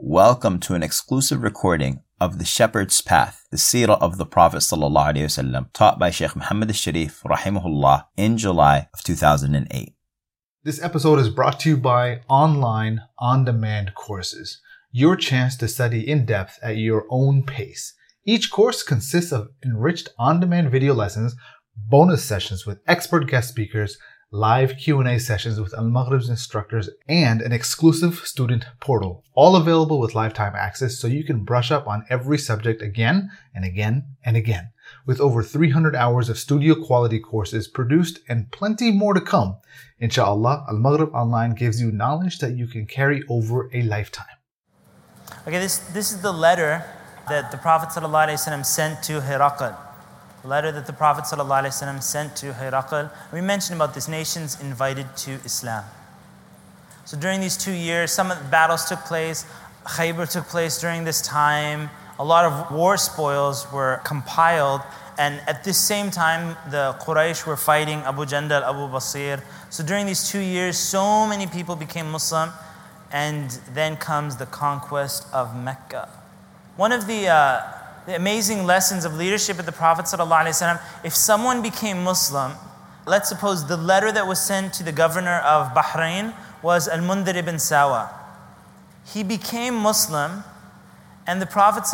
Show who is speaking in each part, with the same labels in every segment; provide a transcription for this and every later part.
Speaker 1: Welcome to an exclusive recording of The Shepherd's Path, the seerah of the Prophet ﷺ, taught by Sheikh Muhammad al-Sharif, rahimahullah, in July of 2008.
Speaker 2: This episode is brought to you by online on-demand courses. Your chance to study in depth at your own pace. Each course consists of enriched on-demand video lessons, bonus sessions with expert guest speakers, live Q&A sessions with Al-Maghrib's instructors, and an exclusive student portal, all available with lifetime access so you can brush up on every subject again and again and again. With over 300 hours of studio quality courses produced and plenty more to come, inshallah, Al-Maghrib Online gives you knowledge that you can carry over a lifetime.
Speaker 3: Okay, this, this is the letter that the Prophet ﷺ sent to Herakl letter that the Prophet ﷺ sent to Herakl. We mentioned about this nations invited to Islam. So during these two years, some of the battles took place. Khaybar took place during this time. A lot of war spoils were compiled. And at this same time, the Quraysh were fighting Abu Jandal, Abu Basir. So during these two years, so many people became Muslim. And then comes the conquest of Mecca. One of the uh, the amazing lessons of leadership of the Prophet. If someone became Muslim, let's suppose the letter that was sent to the governor of Bahrain was Al Mundhir ibn Sawa. He became Muslim, and the Prophet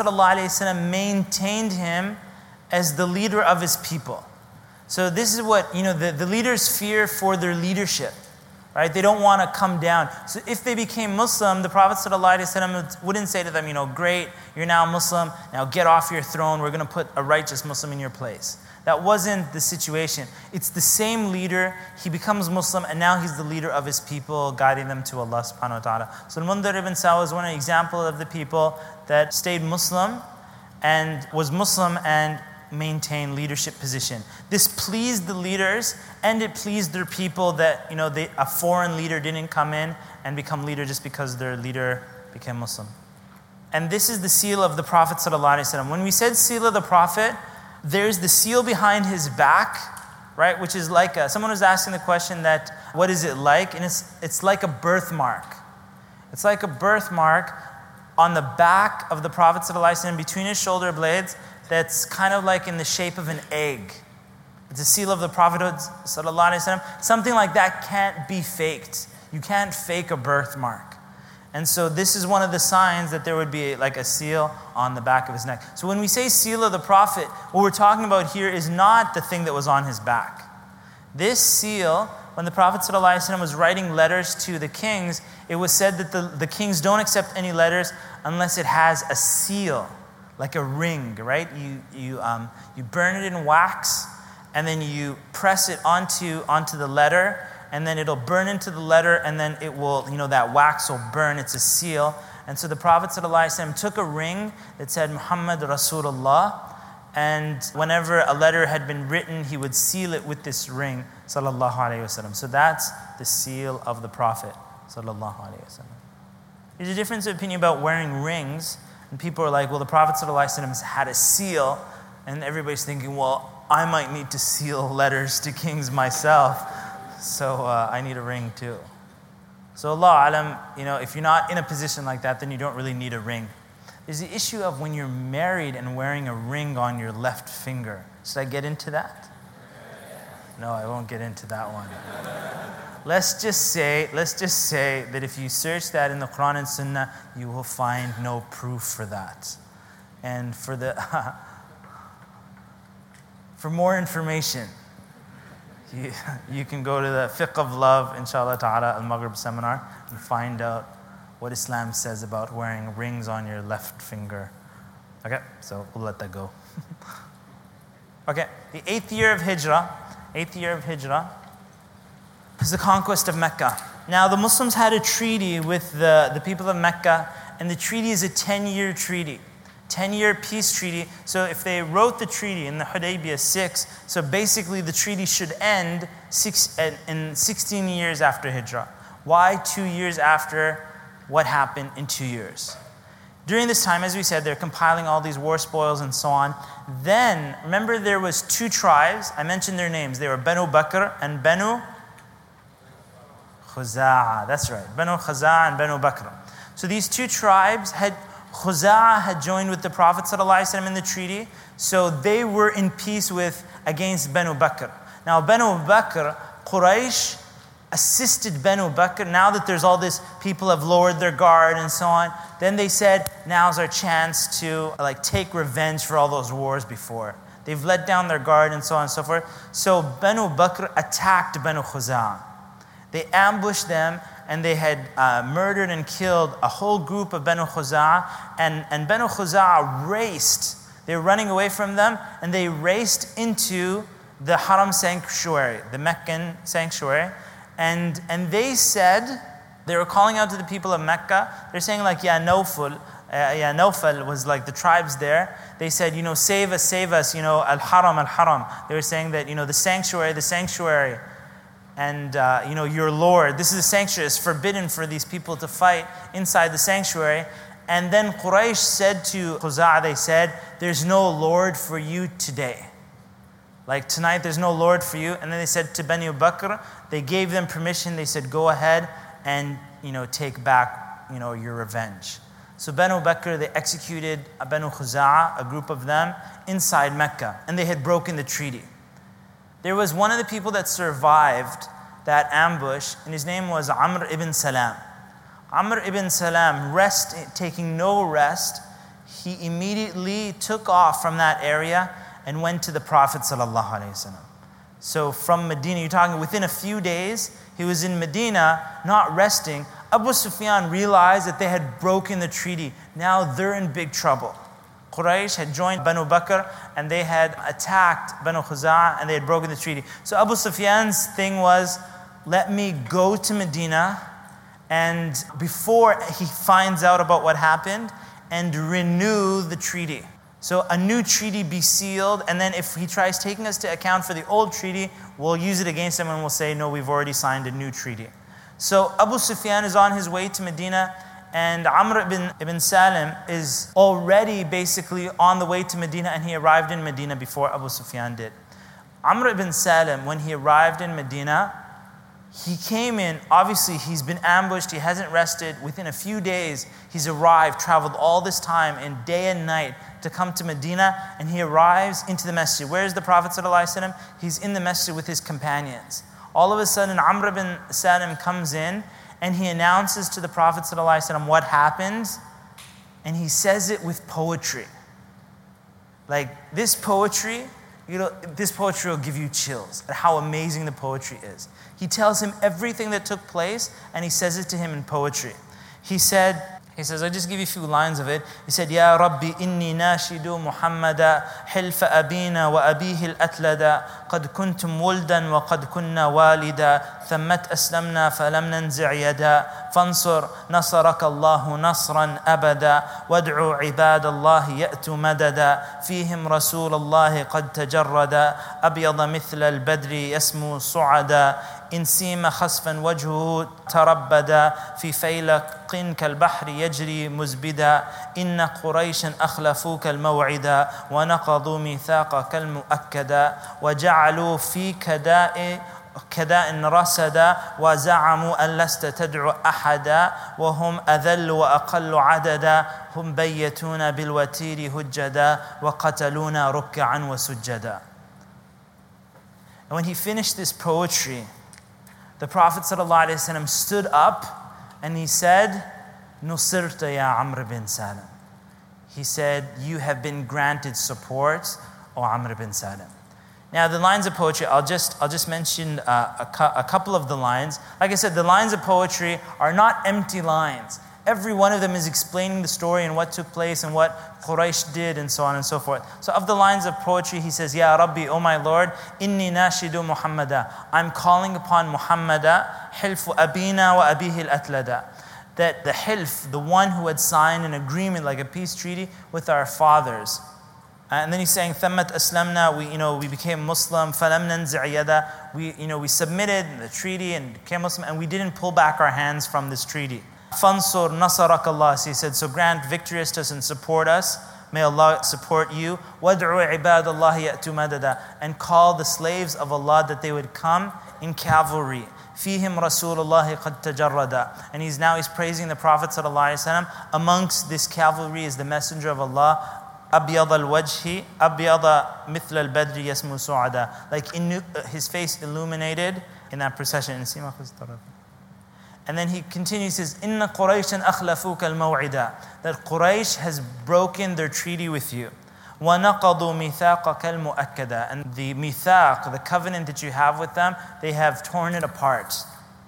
Speaker 3: maintained him as the leader of his people. So, this is what, you know, the, the leaders fear for their leadership right? They don't want to come down. So if they became Muslim, the Prophet ﷺ wouldn't say to them, you know, great, you're now Muslim, now get off your throne, we're going to put a righteous Muslim in your place. That wasn't the situation. It's the same leader, he becomes Muslim, and now he's the leader of his people, guiding them to Allah subhanahu wa ta'ala. So Mundhir ibn Sawa is one example of the people that stayed Muslim and was Muslim and maintain leadership position. This pleased the leaders and it pleased their people that you know they, a foreign leader didn't come in and become leader just because their leader became Muslim. And this is the seal of the Prophet When we said seal of the Prophet, there's the seal behind his back, right? Which is like a, someone was asking the question that what is it like? And it's it's like a birthmark. It's like a birthmark on the back of the Prophet between his shoulder blades that's kind of like in the shape of an egg. It's a seal of the prophethood, something like that can't be faked. You can't fake a birthmark. And so this is one of the signs that there would be like a seal on the back of his neck. So when we say seal of the prophet, what we're talking about here is not the thing that was on his back. This seal, when the Prophet was writing letters to the kings, it was said that the, the kings don't accept any letters unless it has a seal like a ring, right? You, you, um, you burn it in wax and then you press it onto, onto the letter and then it'll burn into the letter and then it will, you know, that wax will burn. It's a seal. And so the Prophet ﷺ took a ring that said Muhammad Rasulullah and whenever a letter had been written, he would seal it with this ring, sallallahu. So that's the seal of the Prophet, sallallahu. There's a difference of opinion about wearing rings. And people are like, well, the Prophet ﷺ had a seal. And everybody's thinking, well, I might need to seal letters to kings myself. So uh, I need a ring too. So Allah alam, you know, if you're not in a position like that, then you don't really need a ring. There's the issue of when you're married and wearing a ring on your left finger. Should I get into that? No, I won't get into that one. Let's just say, let's just say that if you search that in the Quran and Sunnah, you will find no proof for that. And for the for more information, you, you can go to the Fiqh of Love, inshallah ta'ala, Al Maghrib seminar, and find out what Islam says about wearing rings on your left finger. Okay, so we'll let that go. okay, the eighth year of Hijrah, eighth year of Hijrah, is the conquest of Mecca. Now, the Muslims had a treaty with the, the people of Mecca, and the treaty is a 10 year treaty. 10 year peace treaty. So, if they wrote the treaty in the Hudaybiyah 6, so basically the treaty should end six, in 16 years after Hijrah. Why two years after? What happened in two years? During this time, as we said, they're compiling all these war spoils and so on. Then, remember there was two tribes. I mentioned their names. They were Banu Bakr and Banu Khuza'a. That's right. Banu Khuza'a and Banu Bakr. So these two tribes had, Khuza'ah had joined with the Prophet ﷺ in the treaty, so they were in peace with against Banu Bakr. Now, Banu Bakr, Quraysh assisted Banu Bakr. Now that there's all this, people have lowered their guard and so on. Then they said, now's our chance to like take revenge for all those wars before. They've let down their guard and so on and so forth. So Banu Bakr attacked Banu Khuza'ah. They ambushed them and they had uh, murdered and killed a whole group of Banu Khuza'ah. And, and Banu Khuza'ah raced. They were running away from them and they raced into the Haram sanctuary, the Meccan sanctuary. And, and they said, they were calling out to the people of Mecca. They're saying, like, yeah, Nawfal, uh, yeah, Nawfal was like the tribes there. They said, you know, save us, save us, you know, Al Haram, Al Haram. They were saying that, you know, the sanctuary, the sanctuary, and, uh, you know, your Lord, this is a sanctuary, it's forbidden for these people to fight inside the sanctuary. And then Quraysh said to Khuza'ah, they said, there's no Lord for you today. Like tonight, there's no Lord for you. And then they said to Bani Bakr, they gave them permission. They said, go ahead and you know, take back you know, your revenge. So Banu Bakr, they executed Banu Khuza'ah, a group of them, inside Mecca. And they had broken the treaty. There was one of the people that survived that ambush, and his name was Amr ibn Salam. Amr ibn Salam, rest, taking no rest, he immediately took off from that area and went to the Prophet. So from Medina, you're talking within a few days, he was in Medina, not resting. Abu Sufyan realized that they had broken the treaty. Now they're in big trouble. Quraysh had joined Banu Bakr and they had attacked Banu Khuza'ah and they had broken the treaty. So Abu Sufyan's thing was, let me go to Medina and before he finds out about what happened and renew the treaty. So a new treaty be sealed, and then if he tries taking us to account for the old treaty, we'll use it against him and we'll say, no, we've already signed a new treaty. So Abu Sufyan is on his way to Medina, and Amr ibn, ibn Salim is already basically on the way to Medina, and he arrived in Medina before Abu Sufyan did. Amr ibn Salim, when he arrived in Medina, he came in, obviously, he's been ambushed, he hasn't rested. Within a few days, he's arrived, traveled all this time, in day and night to come to Medina, and he arrives into the masjid. Where is the Prophet? He's in the masjid with his companions. All of a sudden, Amr ibn Salim comes in and he announces to the Prophet ﷺ what happened, and he says it with poetry. Like this poetry, you know, this poetry will give you chills at how amazing the poetry is. He tells him everything that took place and he says it to him in poetry. He said, he says, I'll just give you a few lines of it. He said, Ya Rabbi inni nashidu Muhammada hilfa abina wa abihi al-atlada قد كنتم ولدا وقد كنا والدا ثمت أسلمنا فلم ننزع يدا فانصر نصرك الله نصرا أبدا وادعوا عباد الله يأتوا مددا فيهم رسول الله قد تجردا أبيض مثل البدر يسمو صعدا إن سيم خسفا وجهه تربدا في فيلق كالبحر يجري مزبدا إن قريشا أخلفوك الموعدا ونقضوا ميثاقك المؤكدا وجعلوا في كداء كداء رسدا وزعموا أن لست تدعو أحدا وهم أذل وأقل عددا هم بيتون بالوتير هجدا وقتلونا ركعا وسجدا. And when he finished this poetry, the Prophet ﷺ stood up and he said, Nusirta ya Amr bin Salim. He said, You have been granted support, O Amr bin Salim. Now, the lines of poetry, I'll just, I'll just mention uh, a, cu- a couple of the lines. Like I said, the lines of poetry are not empty lines. Every one of them is explaining the story and what took place and what Quraysh did and so on and so forth. So, of the lines of poetry, he says, Ya Rabbi, O my Lord, inni nashidu Muhammada. I'm calling upon Muhammada, hilfu abina wa abihi al-atlada. That the hilf, the one who had signed an agreement like a peace treaty with our fathers. And then he's saying, Thammat aslamna, we, you know, we became Muslim, falam nanzi we, you know, we submitted the treaty and became Muslim, and we didn't pull back our hands from this treaty. Fansur nasarak Allah. So he said, so grant victory to us and support us. May Allah support you. Wad'u ibadallahi ya'tu madada. And call the slaves of Allah that they would come in cavalry. فيهم رسول الله قد تجرد and he's now he's praising the Prophet صلى الله عليه وسلم amongst this cavalry is the messenger of Allah أبيض الوجه أبيض مثل البدر يسمو سعدا like in, his face illuminated in that procession and then he continues says إن قريشا أخلفوك الموعدا that Quraysh has broken their treaty with you وَنَقَضُوا مِيثَاقَكَ الْمُؤَكَّدَ And the mithaq, the covenant that you have with them, they have torn it apart.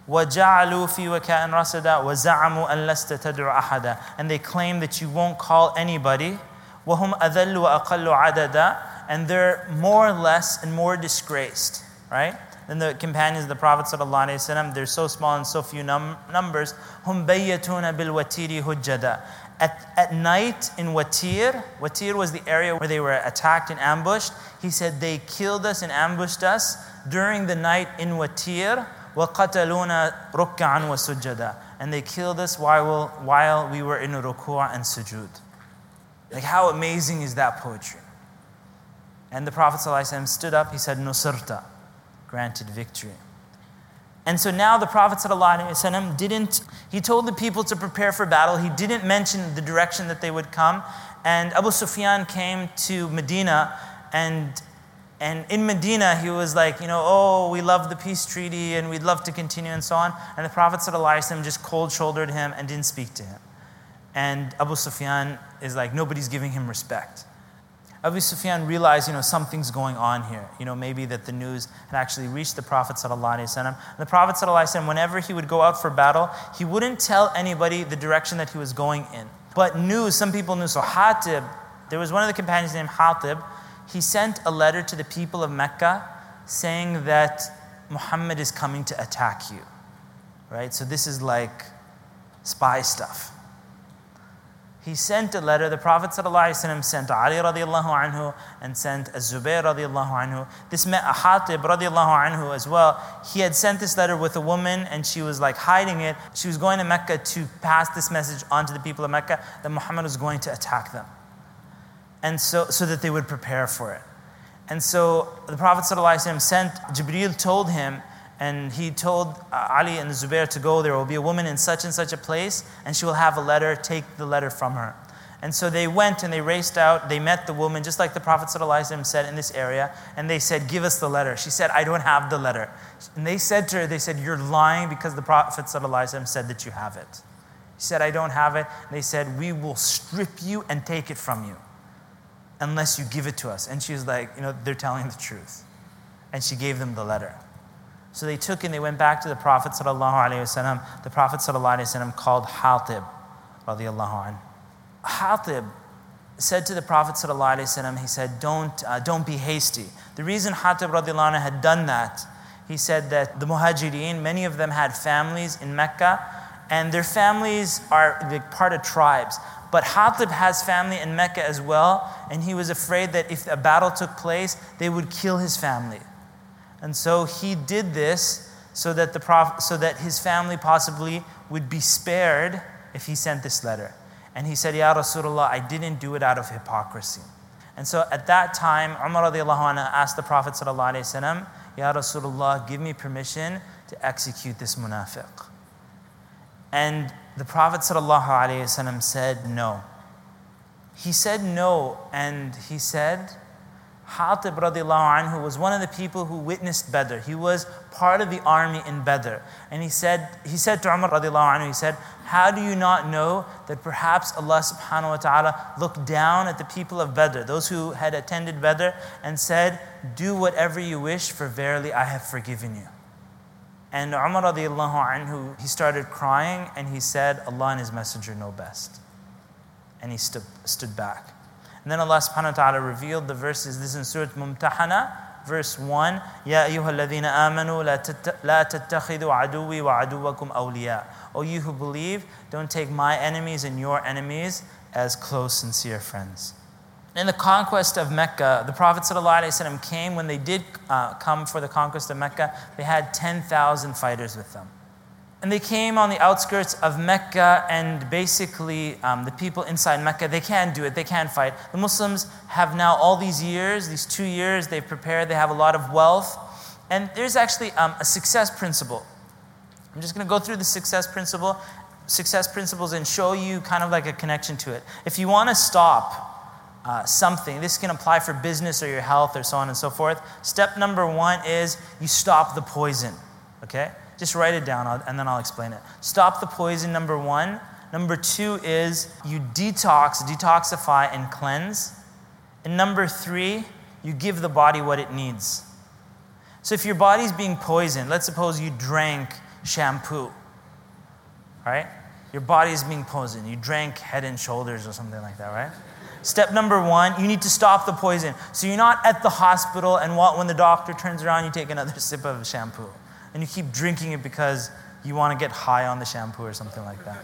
Speaker 3: وَجَعَلُوا فِي وَكَاءٍ رَصَدًا وَزَعَمُوا أَن لَسْتَ تَدْعُ أَحَدًا And they claim that you won't call anybody. وَهُمْ أَذَلُّ وَأَقَلُّ عَدَدًا And they're more or less and more disgraced, right? Than the companions of the Prophet ﷺ, they're so small and so few num- numbers. هُمْ بَيَّتُونَ بِالْوَتِيرِ هُجَّدًا at, at night in Watir, Watir was the area where they were attacked and ambushed. He said, They killed us and ambushed us during the night in Watir. وَقَتَلُونَ رُكَّعًا وَسُجَّدًا And they killed us while, while we were in ruku' and sujud. Like, how amazing is that poetry? And the Prophet ﷺ stood up, he said, Nusirta, granted victory. And so now the Prophet ﷺ didn't, he told the people to prepare for battle. He didn't mention the direction that they would come. And Abu Sufyan came to Medina and and in Medina, he was like, you know, oh, we love the peace treaty and we'd love to continue and so on. And the Prophet ﷺ just cold shouldered him and didn't speak to him. And Abu Sufyan is like, nobody's giving him respect. Abu Sufyan realized, you know, something's going on here. You know, maybe that the news had actually reached the Prophet ﷺ. The Prophet ﷺ, whenever he would go out for battle, he wouldn't tell anybody the direction that he was going in. But knew, some people knew. So Hatib, there was one of the companions named Hatib, he sent a letter to the people of Mecca saying that Muhammad is coming to attack you. Right? So this is like spy stuff he sent a letter. The Prophet ﷺ sent Ali radiallahu anhu and sent Zubair radiallahu anhu. This met Hatib radiallahu anhu as well. He had sent this letter with a woman and she was like hiding it. She was going to Mecca to pass this message on to the people of Mecca that Muhammad was going to attack them. And so, so that they would prepare for it. And so the Prophet ﷺ sent, Jibreel told him, and he told uh, Ali and Zubair to go. There will be a woman in such and such a place, and she will have a letter. Take the letter from her. And so they went and they raced out. They met the woman, just like the Prophet ﷺ said in this area, and they said, Give us the letter. She said, I don't have the letter. And they said to her, They said, You're lying because the Prophet said that you have it. She said, I don't have it. And they said, We will strip you and take it from you unless you give it to us. And she was like, You know, they're telling the truth. And she gave them the letter. So they took and they went back to the Prophet wasallam. The Prophet wasallam called Hatib radiallahu anh. Hatib said to the Prophet wasallam, he said, don't, uh, don't be hasty. The reason Hatib radiallahu anh had done that, he said that the Muhajirin, many of them had families in Mecca, and their families are part of tribes. But Hatib has family in Mecca as well, and he was afraid that if a battle took place, they would kill his family. And so he did this so that, the prophet, so that his family possibly would be spared if he sent this letter. And he said, Ya Rasulullah, I didn't do it out of hypocrisy. And so at that time, Umar anhu asked the Prophet sallallahu Ya Rasulullah, give me permission to execute this munafiq. And the Prophet sallallahu said no. He said no, and he said, Hatib radiallahu was one of the people who witnessed Badr. He was part of the army in Badr. And he said, he said to Umar radiallahu anhu, he said, How do you not know that perhaps Allah subhanahu wa ta'ala looked down at the people of Badr, those who had attended Badr, and said, Do whatever you wish, for verily I have forgiven you. And Umar radiallahu anhu, he started crying and he said, Allah and His Messenger know best. And he stood, stood back. And then Allah subhanahu wa ta'ala revealed the verses. This is in Surah Mumtahana, verse 1. Ya ayyuha alladhina amanu la tattakhidhu aduwi wa aduwakum awliya. O you who believe, don't take my enemies and your enemies as close, sincere friends. In the conquest of Mecca, the Prophet ﷺ came when they did uh, come for the conquest of Mecca, they had 10,000 fighters with them. And they came on the outskirts of Mecca, and basically, um, the people inside Mecca, they can't do it, they can't fight. The Muslims have now all these years, these two years, they've prepared, they have a lot of wealth. And there's actually um, a success principle. I'm just going to go through the success principle, success principles and show you kind of like a connection to it. If you want to stop uh, something, this can apply for business or your health or so on and so forth. Step number one is you stop the poison. Okay? Just write it down and then I'll explain it. Stop the poison, number one. Number two is you detox, detoxify, and cleanse. And number three, you give the body what it needs. So if your body's being poisoned, let's suppose you drank shampoo, right? Your body is being poisoned. You drank head and shoulders or something like that, right? Step number one, you need to stop the poison. So you're not at the hospital and when the doctor turns around, you take another sip of shampoo. And you keep drinking it because you want to get high on the shampoo or something like that.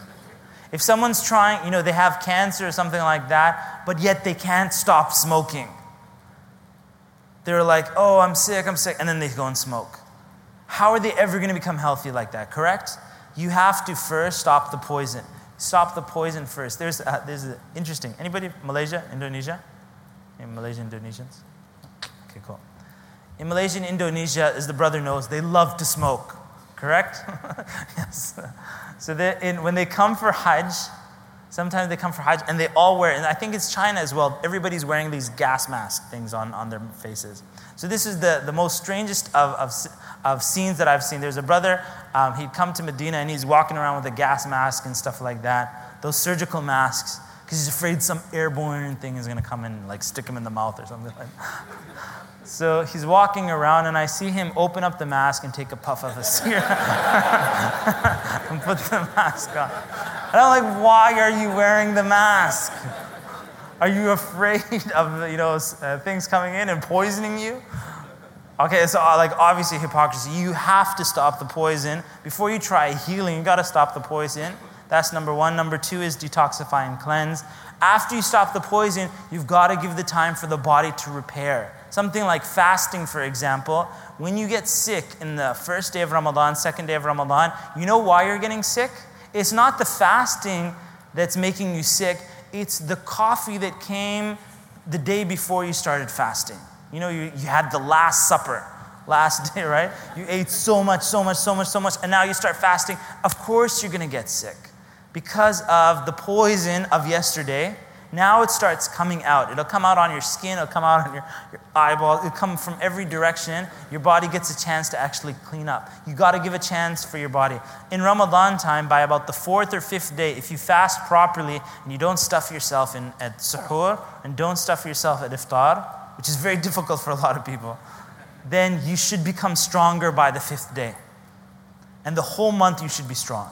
Speaker 3: If someone's trying, you know, they have cancer or something like that, but yet they can't stop smoking. They're like, oh, I'm sick, I'm sick, and then they go and smoke. How are they ever going to become healthy like that, correct? You have to first stop the poison. Stop the poison first. There's, uh, there's interesting. Anybody? Malaysia, Indonesia? Any Malaysian Indonesians? Okay, cool. In Malaysia and Indonesia, as the brother knows, they love to smoke, correct? yes. So in, when they come for Hajj, sometimes they come for Hajj and they all wear, and I think it's China as well, everybody's wearing these gas mask things on, on their faces. So this is the, the most strangest of, of, of scenes that I've seen. There's a brother, um, he'd come to Medina and he's walking around with a gas mask and stuff like that. Those surgical masks, because he's afraid some airborne thing is going to come and like stick him in the mouth or something like. So he's walking around, and I see him open up the mask and take a puff of a cigarette and put the mask on. And I'm like, why are you wearing the mask? Are you afraid of you know uh, things coming in and poisoning you? Okay, so uh, like obviously hypocrisy. You have to stop the poison before you try healing. You got to stop the poison. That's number one. Number two is detoxify and cleanse. After you stop the poison, you've got to give the time for the body to repair. Something like fasting, for example. When you get sick in the first day of Ramadan, second day of Ramadan, you know why you're getting sick? It's not the fasting that's making you sick, it's the coffee that came the day before you started fasting. You know, you, you had the Last Supper last day, right? You ate so much, so much, so much, so much, and now you start fasting. Of course, you're gonna get sick because of the poison of yesterday now it starts coming out. It'll come out on your skin, it'll come out on your, your eyeball, it'll come from every direction. Your body gets a chance to actually clean up. You got to give a chance for your body. In Ramadan time, by about the fourth or fifth day, if you fast properly and you don't stuff yourself in, at suhoor and don't stuff yourself at iftar, which is very difficult for a lot of people, then you should become stronger by the fifth day. And the whole month you should be strong.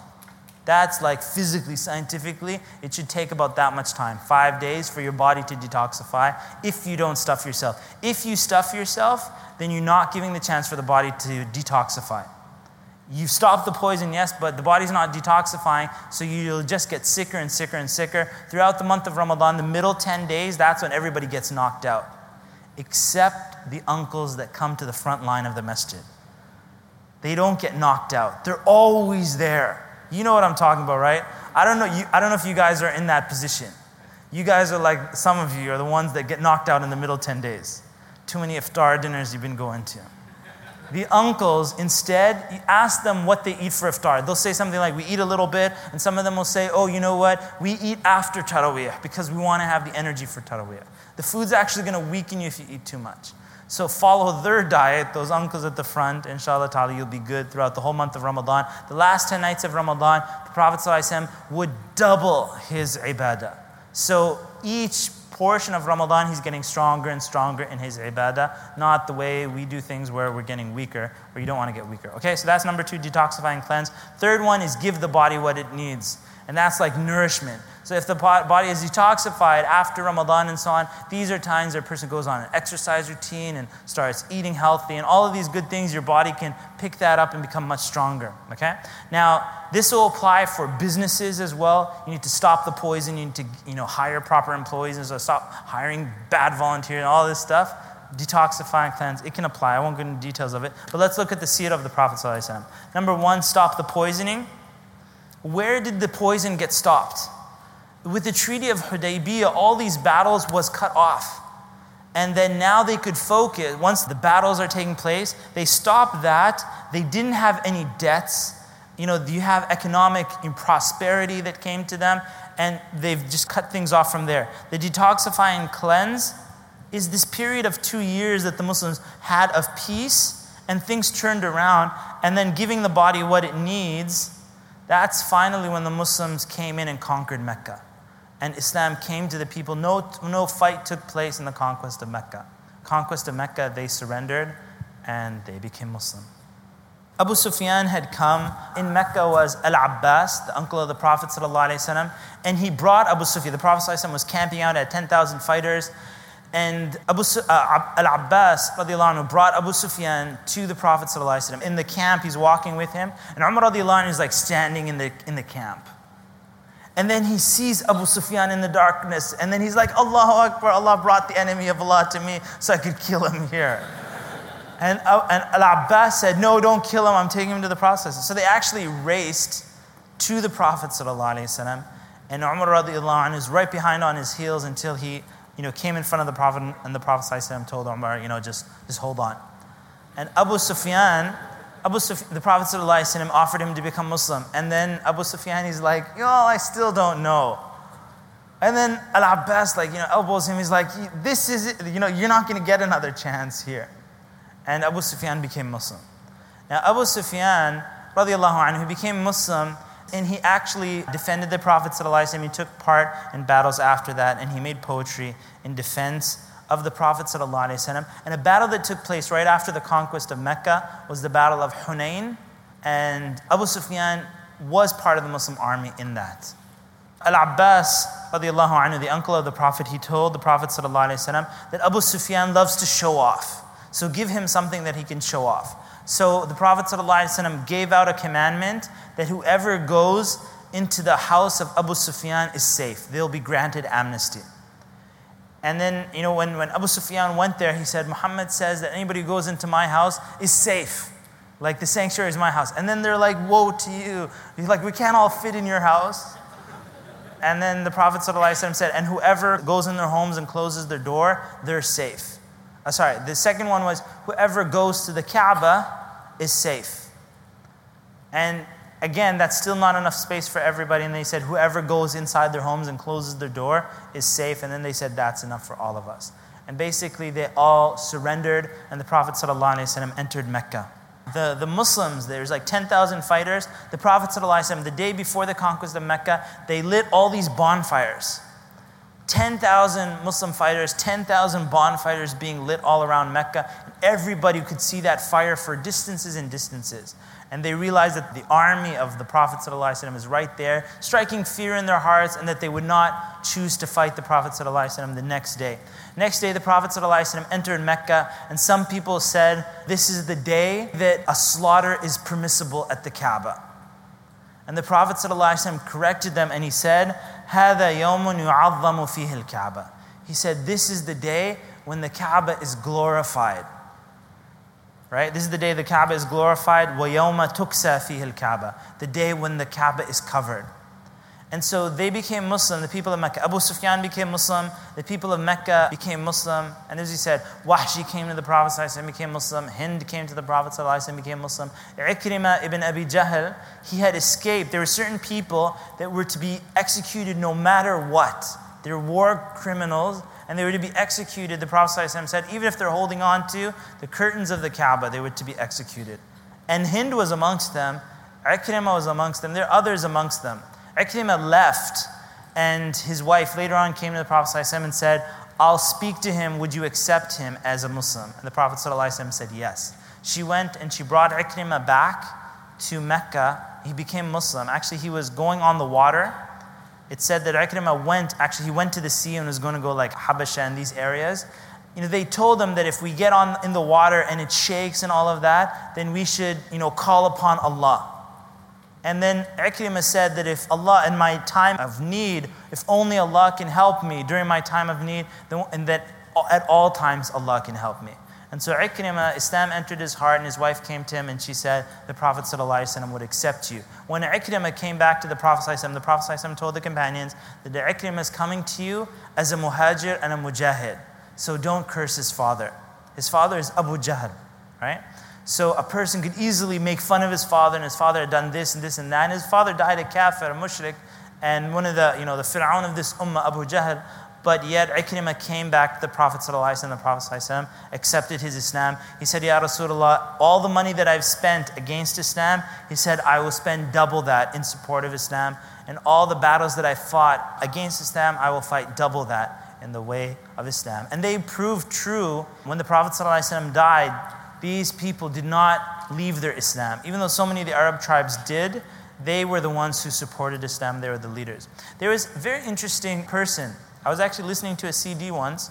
Speaker 3: That's like physically, scientifically, it should take about that much time five days for your body to detoxify if you don't stuff yourself. If you stuff yourself, then you're not giving the chance for the body to detoxify. You've stopped the poison, yes, but the body's not detoxifying, so you'll just get sicker and sicker and sicker. Throughout the month of Ramadan, the middle 10 days, that's when everybody gets knocked out, except the uncles that come to the front line of the masjid. They don't get knocked out, they're always there. You know what I'm talking about, right? I don't know, you, I don't know if you guys are in that position. You guys are like, some of you are the ones that get knocked out in the middle 10 days. Too many iftar dinners you've been going to. The uncles, instead, you ask them what they eat for iftar. They'll say something like, We eat a little bit, and some of them will say, Oh, you know what? We eat after Taraweeh because we want to have the energy for Taraweeh. The food's actually going to weaken you if you eat too much. So follow their diet, those uncles at the front. Inshallah ta'ala, you'll be good throughout the whole month of Ramadan. The last 10 nights of Ramadan, the Prophet ﷺ would double his ibadah. So each portion of Ramadan, he's getting stronger and stronger in his ibadah, not the way we do things where we're getting weaker, where you don't want to get weaker. Okay, so that's number two, detoxify and cleanse. Third one is give the body what it needs. And that's like nourishment. So if the body is detoxified after Ramadan and so on, these are times that a person goes on an exercise routine and starts eating healthy and all of these good things, your body can pick that up and become much stronger. Okay? Now, this will apply for businesses as well. You need to stop the poison, you need to you know, hire proper employees and so stop hiring bad volunteers and all this stuff. Detoxify and cleanse, it can apply. I won't go into details of it. But let's look at the seerah of the Prophet. Number one, stop the poisoning. Where did the poison get stopped? With the Treaty of Hudaybiyah, all these battles was cut off. And then now they could focus, once the battles are taking place, they stopped that. They didn't have any debts. you know, you have economic prosperity that came to them, and they've just cut things off from there. The detoxify and cleanse is this period of two years that the Muslims had of peace and things turned around, and then giving the body what it needs. That's finally when the Muslims came in and conquered Mecca. And Islam came to the people. No, no fight took place in the conquest of Mecca. Conquest of Mecca, they surrendered and they became Muslim. Abu Sufyan had come. In Mecca was Al Abbas, the uncle of the Prophet, and he brought Abu Sufyan. The Prophet was camping out at 10,000 fighters. And Abu uh, Al Abbas anhu, brought Abu Sufyan to the Prophet. In the camp, he's walking with him. And Umar anhu, is like standing in the, in the camp. And then he sees Abu Sufyan in the darkness. And then he's like, Allahu Akbar, Allah brought the enemy of Allah to me so I could kill him here. And, uh, and Al Abbas said, No, don't kill him. I'm taking him to the Prophet. So they actually raced to the Prophet. ﷺ, and Umar anhu is right behind on his heels until he you know, came in front of the Prophet. And the Prophet ﷺ told Umar, you know, just, just hold on. And Abu Sufyan, Abu Sufyan, the Prophet ﷺ offered him to become Muslim. And then Abu Sufyan, he's like, Yo, I still don't know. And then Al Abbas, like, you know, elbows him. He's like, This is it. You know, you're not going to get another chance here and Abu Sufyan became Muslim. Now, Abu Sufyan, radiallahu anhu, became Muslim and he actually defended the Prophet. He took part in battles after that and he made poetry in defense of the Prophet. And a battle that took place right after the conquest of Mecca was the Battle of Hunain. And Abu Sufyan was part of the Muslim army in that. Al Abbas, the uncle of the Prophet, he told the Prophet that Abu Sufyan loves to show off. So give him something that he can show off. So the Prophet gave out a commandment that whoever goes into the house of Abu Sufyan is safe. They'll be granted amnesty. And then, you know, when, when Abu Sufyan went there, he said, Muhammad says that anybody who goes into my house is safe. Like the sanctuary is my house. And then they're like, woe to you. He's like, we can't all fit in your house. And then the Prophet said, and whoever goes in their homes and closes their door, they're safe. Uh, sorry, the second one was whoever goes to the Kaaba is safe. And again, that's still not enough space for everybody. And they said whoever goes inside their homes and closes their door is safe. And then they said that's enough for all of us. And basically, they all surrendered, and the Prophet ﷺ entered Mecca. The, the Muslims, there's like 10,000 fighters. The Prophet, ﷺ, the day before the conquest of Mecca, they lit all these bonfires 10,000 Muslim fighters, 10,000 bonfires being lit all around Mecca. Everybody could see that fire for distances and distances And they realized that the army of the Prophet ﷺ is right there, striking fear in their hearts, and that they would not choose to fight the Prophet ﷺ the next day. Next day, the Prophet ﷺ entered Mecca, and some people said, This is the day that a slaughter is permissible at the Kaaba. And the Prophet ﷺ corrected them and he said, هذا يوم يعظم فيه الكعبة. He said, This is the day when the Kaaba is glorified. Right? This is the day the Kaaba is glorified. وَيَوْمَ تُكْسَى فِيهِ الْكَعْبَةِ The day when the Kaaba is covered. And so they became Muslim, the people of Mecca. Abu Sufyan became Muslim, the people of Mecca became Muslim. And as he said, Wahshi came to the Prophet and became Muslim, Hind came to the Prophet and became Muslim. Ikrimah ibn Abi Jahl, he had escaped. There were certain people that were to be executed no matter what. They were war criminals and they were to be executed. The Prophet said, even if they're holding on to the curtains of the Kaaba, they were to be executed. And Hind was amongst them, Ikrimah was amongst them, there are others amongst them. Ikrimah left, and his wife later on came to the Prophet ﷺ and said, I'll speak to him. Would you accept him as a Muslim? And the Prophet said, Yes. She went and she brought Ikrimah back to Mecca. He became Muslim. Actually, he was going on the water. It said that Ikrimah went, actually, he went to the sea and was going to go like Habasha and these areas. You know, they told him that if we get on in the water and it shakes and all of that, then we should, you know, call upon Allah. And then Ikrimah said that if Allah, in my time of need, if only Allah can help me during my time of need, then, and that at all times Allah can help me. And so Ikrimah, Islam entered his heart, and his wife came to him and she said, The Prophet ﷺ would accept you. When Ikrimah came back to the Prophet, ﷺ, the Prophet ﷺ told the companions that Ikrimah is coming to you as a muhajir and a mujahid. So don't curse his father. His father is Abu Jahl, right? So a person could easily make fun of his father, and his father had done this and this and that. And his father died a kafir, a mushrik, and one of the, you know, the fir'aun of this ummah, Abu Jahl, but yet Ikrimah came back to the Prophet ﷺ, the Prophet ﷺ accepted his Islam. He said, Ya Rasulullah, all the money that I've spent against Islam, he said, I will spend double that in support of Islam. And all the battles that I fought against Islam, I will fight double that in the way of Islam. And they proved true when the Prophet ﷺ died. These people did not leave their Islam. Even though so many of the Arab tribes did, they were the ones who supported Islam, they were the leaders. There was a very interesting person. I was actually listening to a CD once,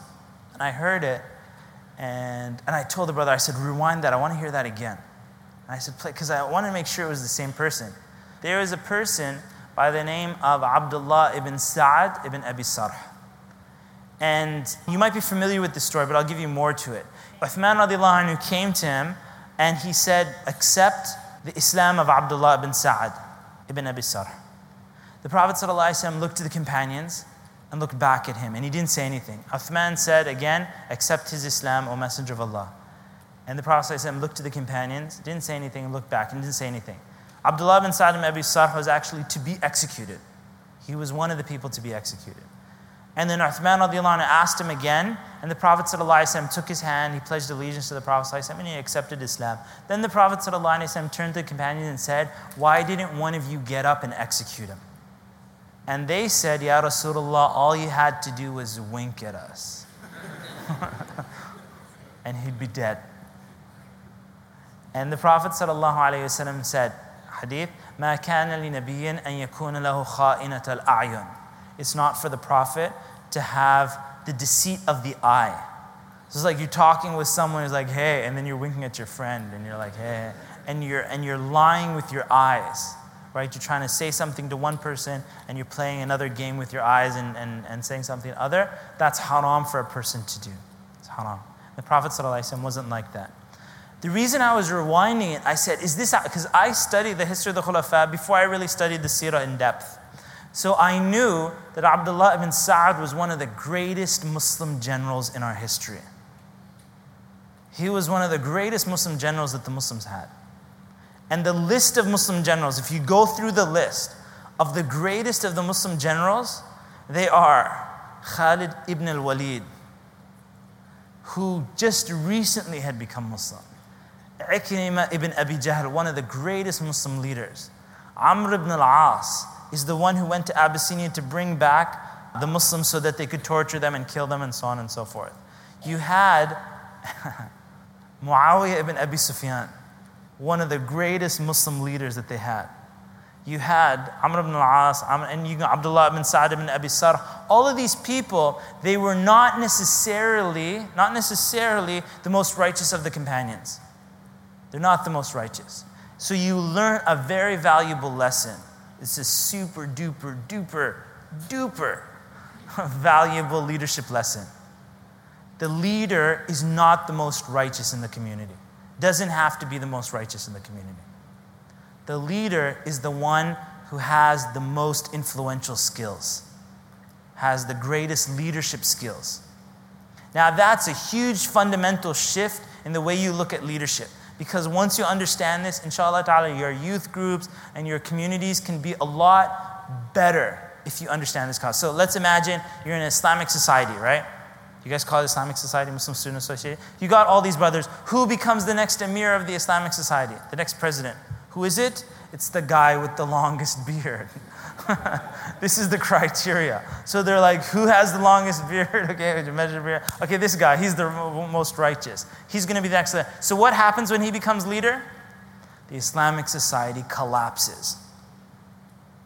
Speaker 3: and I heard it, and, and I told the brother, I said, rewind that, I want to hear that again. And I said, play, because I wanted to make sure it was the same person. There was a person by the name of Abdullah ibn Sa'ad ibn Abi Sarh. And you might be familiar with this story, but I'll give you more to it. Uthman radiallahu anhu came to him and he said, Accept the Islam of Abdullah ibn Sa'ad ibn Abi Sarh. The Prophet looked to the companions and looked back at him, and he didn't say anything. Uthman said again, Accept his Islam, O Messenger of Allah. And the Prophet ﷺ looked to the companions, didn't say anything, and looked back, and didn't say anything. Abdullah bin Sa'd ibn Abi Sarh was actually to be executed. He was one of the people to be executed. And then Uthman anhu asked him again, and the Prophet ﷺ took his hand, he pledged allegiance to the Prophet ﷺ, and he accepted Islam. Then the Prophet ﷺ turned to the companions and said, Why didn't one of you get up and execute him? And they said, Ya Rasulullah, all you had to do was wink at us. and he'd be dead. And the Prophet ﷺ said, Hadith, ما كان لنبي أن يكون له خائنة الأعين. It's not for the Prophet to have the deceit of the eye. So it's like you're talking with someone who's like, hey, and then you're winking at your friend and you're like, hey, and you're, and you're lying with your eyes, right? You're trying to say something to one person and you're playing another game with your eyes and, and, and saying something other. That's haram for a person to do. It's haram. The Prophet wasn't like that. The reason I was rewinding it, I said, is this because I studied the history of the Khulafa before I really studied the Sirah in depth. So I knew that Abdullah ibn Sa'ad was one of the greatest Muslim generals in our history. He was one of the greatest Muslim generals that the Muslims had. And the list of Muslim generals, if you go through the list of the greatest of the Muslim generals, they are Khalid ibn al Walid, who just recently had become Muslim. Ikrimah ibn Abi Jahl, one of the greatest Muslim leaders. Amr ibn al-As, is the one who went to Abyssinia to bring back the Muslims so that they could torture them and kill them and so on and so forth. You had Muawiyah ibn Abi Sufyan, one of the greatest Muslim leaders that they had. You had Amr ibn al-As, and you got Abdullah ibn Sa'd ibn Abi Sarh. All of these people, they were not necessarily, not necessarily the most righteous of the companions. They're not the most righteous. So you learn a very valuable lesson it's a super duper duper duper valuable leadership lesson. The leader is not the most righteous in the community. Doesn't have to be the most righteous in the community. The leader is the one who has the most influential skills, has the greatest leadership skills. Now, that's a huge fundamental shift in the way you look at leadership. Because once you understand this, inshallah ta'ala, your youth groups and your communities can be a lot better if you understand this concept. So let's imagine you're in an Islamic society, right? You guys call it Islamic Society, Muslim Student Association. You got all these brothers. Who becomes the next emir of the Islamic Society, the next president? Who is it? It's the guy with the longest beard. this is the criteria. So they're like, who has the longest beard? Okay, measure beard. Okay, this guy, he's the most righteous. He's going to be the next. So what happens when he becomes leader? The Islamic society collapses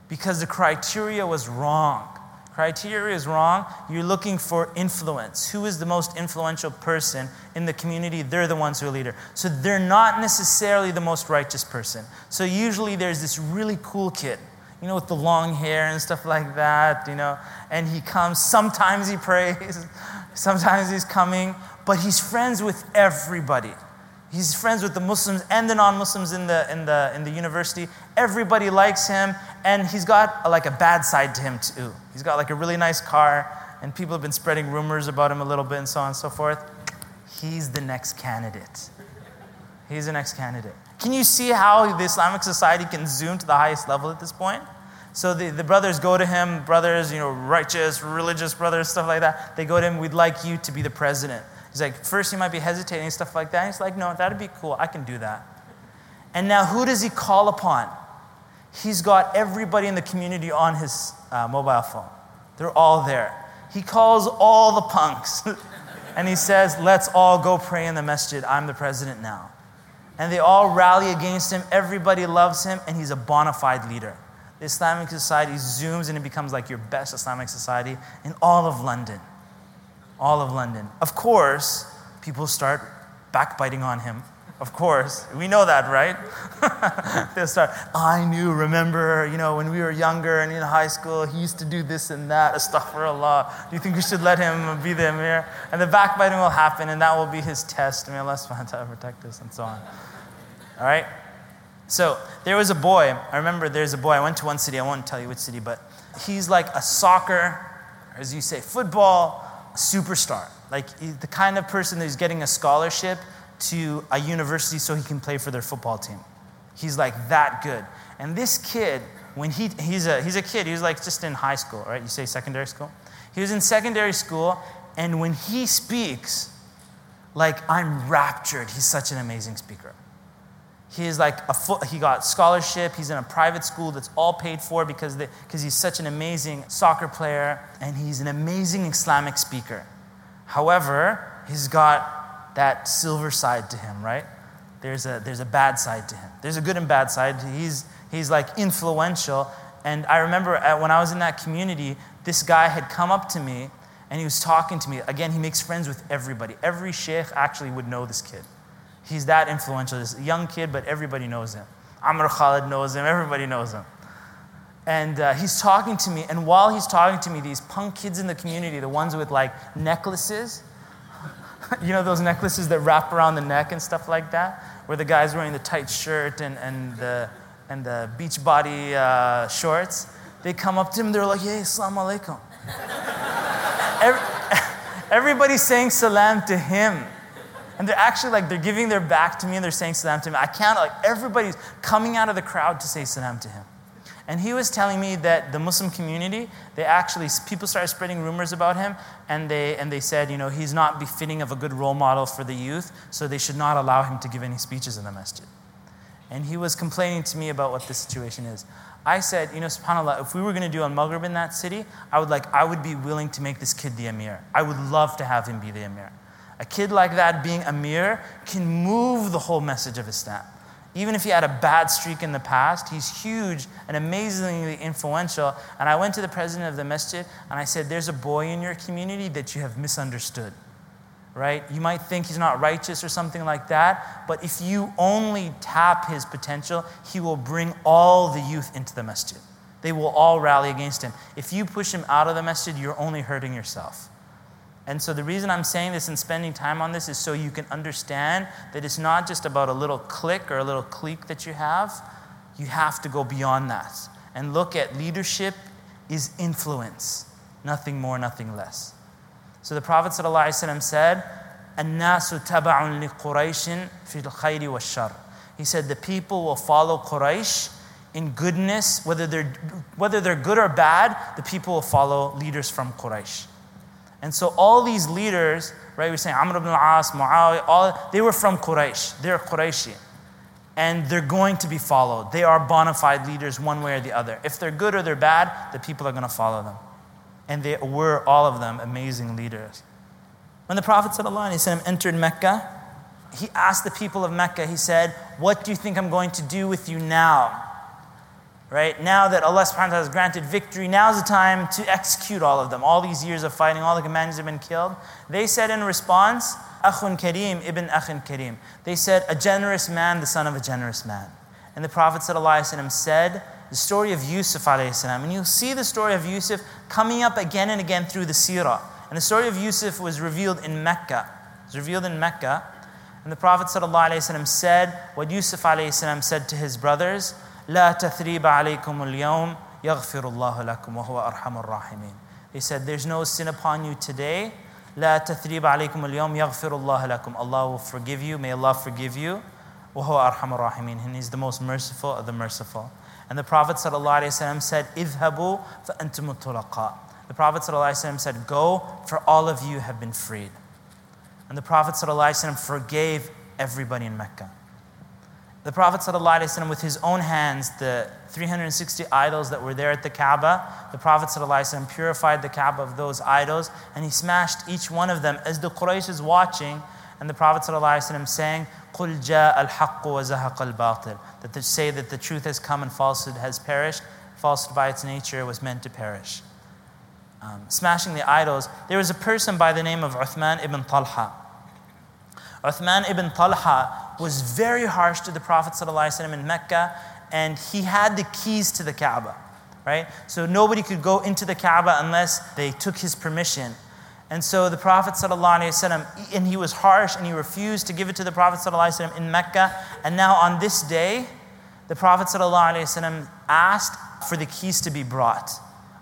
Speaker 3: because the criteria was wrong. Criteria is wrong. You're looking for influence. Who is the most influential person in the community? They're the ones who are leader. So they're not necessarily the most righteous person. So usually there's this really cool kid you know, with the long hair and stuff like that, you know. And he comes, sometimes he prays, sometimes he's coming, but he's friends with everybody. He's friends with the Muslims and the non-Muslims in the, in the, in the university. Everybody likes him, and he's got a, like a bad side to him too. He's got like a really nice car, and people have been spreading rumors about him a little bit and so on and so forth. He's the next candidate. He's the next candidate. Can you see how the Islamic society can zoom to the highest level at this point? So the, the brothers go to him, brothers, you know, righteous, religious brothers, stuff like that. They go to him, we'd like you to be the president. He's like, first he might be hesitating, and stuff like that. He's like, no, that'd be cool. I can do that. And now who does he call upon? He's got everybody in the community on his uh, mobile phone. They're all there. He calls all the punks and he says, let's all go pray in the masjid. I'm the president now. And they all rally against him. Everybody loves him, and he's a bona fide leader. The Islamic society zooms and it becomes like your best Islamic society in all of London. All of London. Of course, people start backbiting on him. Of course, we know that, right? They'll start, I knew, remember, you know, when we were younger and in high school, he used to do this and that, astaghfirullah. Do you think we should let him be the emir? And the backbiting will happen, and that will be his test. May Allah subhanahu wa ta'ala protect us, and so on. All right? So there was a boy, I remember there's a boy, I went to one city, I won't tell you which city, but he's like a soccer, as you say, football superstar. Like the kind of person who's getting a scholarship to a university so he can play for their football team. He's like that good. And this kid, when he, he's, a, he's a kid, he was like just in high school, right? You say secondary school? He was in secondary school, and when he speaks, like I'm raptured. He's such an amazing speaker. He's like a foot, he got scholarship. He's in a private school that's all paid for because because he's such an amazing soccer player and he's an amazing Islamic speaker. However, he's got that silver side to him, right? There's a there's a bad side to him. There's a good and bad side. He's he's like influential. And I remember when I was in that community, this guy had come up to me and he was talking to me. Again, he makes friends with everybody. Every sheikh actually would know this kid. He's that influential. This young kid, but everybody knows him. Amr Khalid knows him. Everybody knows him. And uh, he's talking to me. And while he's talking to me, these punk kids in the community, the ones with like necklaces, you know, those necklaces that wrap around the neck and stuff like that, where the guy's wearing the tight shirt and, and, the, and the beach body uh, shorts, they come up to him. They're like, hey, Assalamu alaikum. Every, everybody's saying salam to him. And they're actually like, they're giving their back to me and they're saying salam to me. I can't, like, everybody's coming out of the crowd to say salam to him. And he was telling me that the Muslim community, they actually, people started spreading rumors about him, and they, and they said, you know, he's not befitting of a good role model for the youth, so they should not allow him to give any speeches in the masjid. And he was complaining to me about what the situation is. I said, you know, subhanAllah, if we were going to do a Maghrib in that city, I would like, I would be willing to make this kid the emir. I would love to have him be the emir. A kid like that being Amir can move the whole message of Islam. Even if he had a bad streak in the past, he's huge and amazingly influential. And I went to the president of the masjid and I said, There's a boy in your community that you have misunderstood. Right? You might think he's not righteous or something like that, but if you only tap his potential, he will bring all the youth into the masjid. They will all rally against him. If you push him out of the masjid, you're only hurting yourself. And so, the reason I'm saying this and spending time on this is so you can understand that it's not just about a little clique or a little clique that you have. You have to go beyond that and look at leadership is influence, nothing more, nothing less. So, the Prophet ﷺ said, الناس تبع لقريش في الخير والشر. He said, The people will follow Quraysh in goodness, whether they're, whether they're good or bad, the people will follow leaders from Quraysh. And so all these leaders, right, we're saying Amr ibn al-As, Muawiyah, all, they were from Quraysh. They're Qurayshi. And they're going to be followed. They are bona fide leaders one way or the other. If they're good or they're bad, the people are going to follow them. And they were, all of them, amazing leaders. When the Prophet ﷺ entered Mecca, he asked the people of Mecca, he said, What do you think I'm going to do with you now? Right? Now that Allah subhanahu wa ta'ala has granted victory, now's the time to execute all of them. All these years of fighting, all the commanders have been killed. They said in response, Akhun Kareem ibn Akhun Kareem. They said, a generous man, the son of a generous man. And the Prophet said, the story of Yusuf and you'll see the story of Yusuf coming up again and again through the seerah. And the story of Yusuf was revealed in Mecca. It was revealed in Mecca. And the Prophet said what Yusuf said to his brothers, لا تثريب عليكم اليوم يغفر الله لكم وهو أرحم الراحمين. He said, There's no sin upon you today. لا تثريب عليكم اليوم يغفر الله لكم. Allah will forgive you. May Allah forgive you. وَهُوَ أَرْحَمُ الرَّاحِمِينَ And He's the most merciful of the merciful. And the Prophet ﷺ said, اِذْهَبُوا فَأَنْتُمُ الطُّلَقَاء The Prophet ﷺ said, Go, for all of you have been freed. And the Prophet ﷺ forgave everybody in Mecca. The Prophet ﷺ, with his own hands, the 360 idols that were there at the Kaaba, the Prophet ﷺ purified the Kaaba of those idols and he smashed each one of them as the Quraysh is watching. And the Prophet ﷺ saying, قُلْ جَاءَ الْحَقُّ وَزَهَقَ الْبَاطِلِ That to say that the truth has come and falsehood has perished. Falsehood by its nature was meant to perish. Um, smashing the idols. There was a person by the name of Uthman ibn Talha. Uthman ibn Talha was very harsh to the Prophet ﷺ in Mecca, and he had the keys to the Kaaba, right? So nobody could go into the Kaaba unless they took his permission. And so the Prophet ﷺ, and he was harsh and he refused to give it to the Prophet ﷺ in Mecca. And now on this day, the Prophet ﷺ asked for the keys to be brought.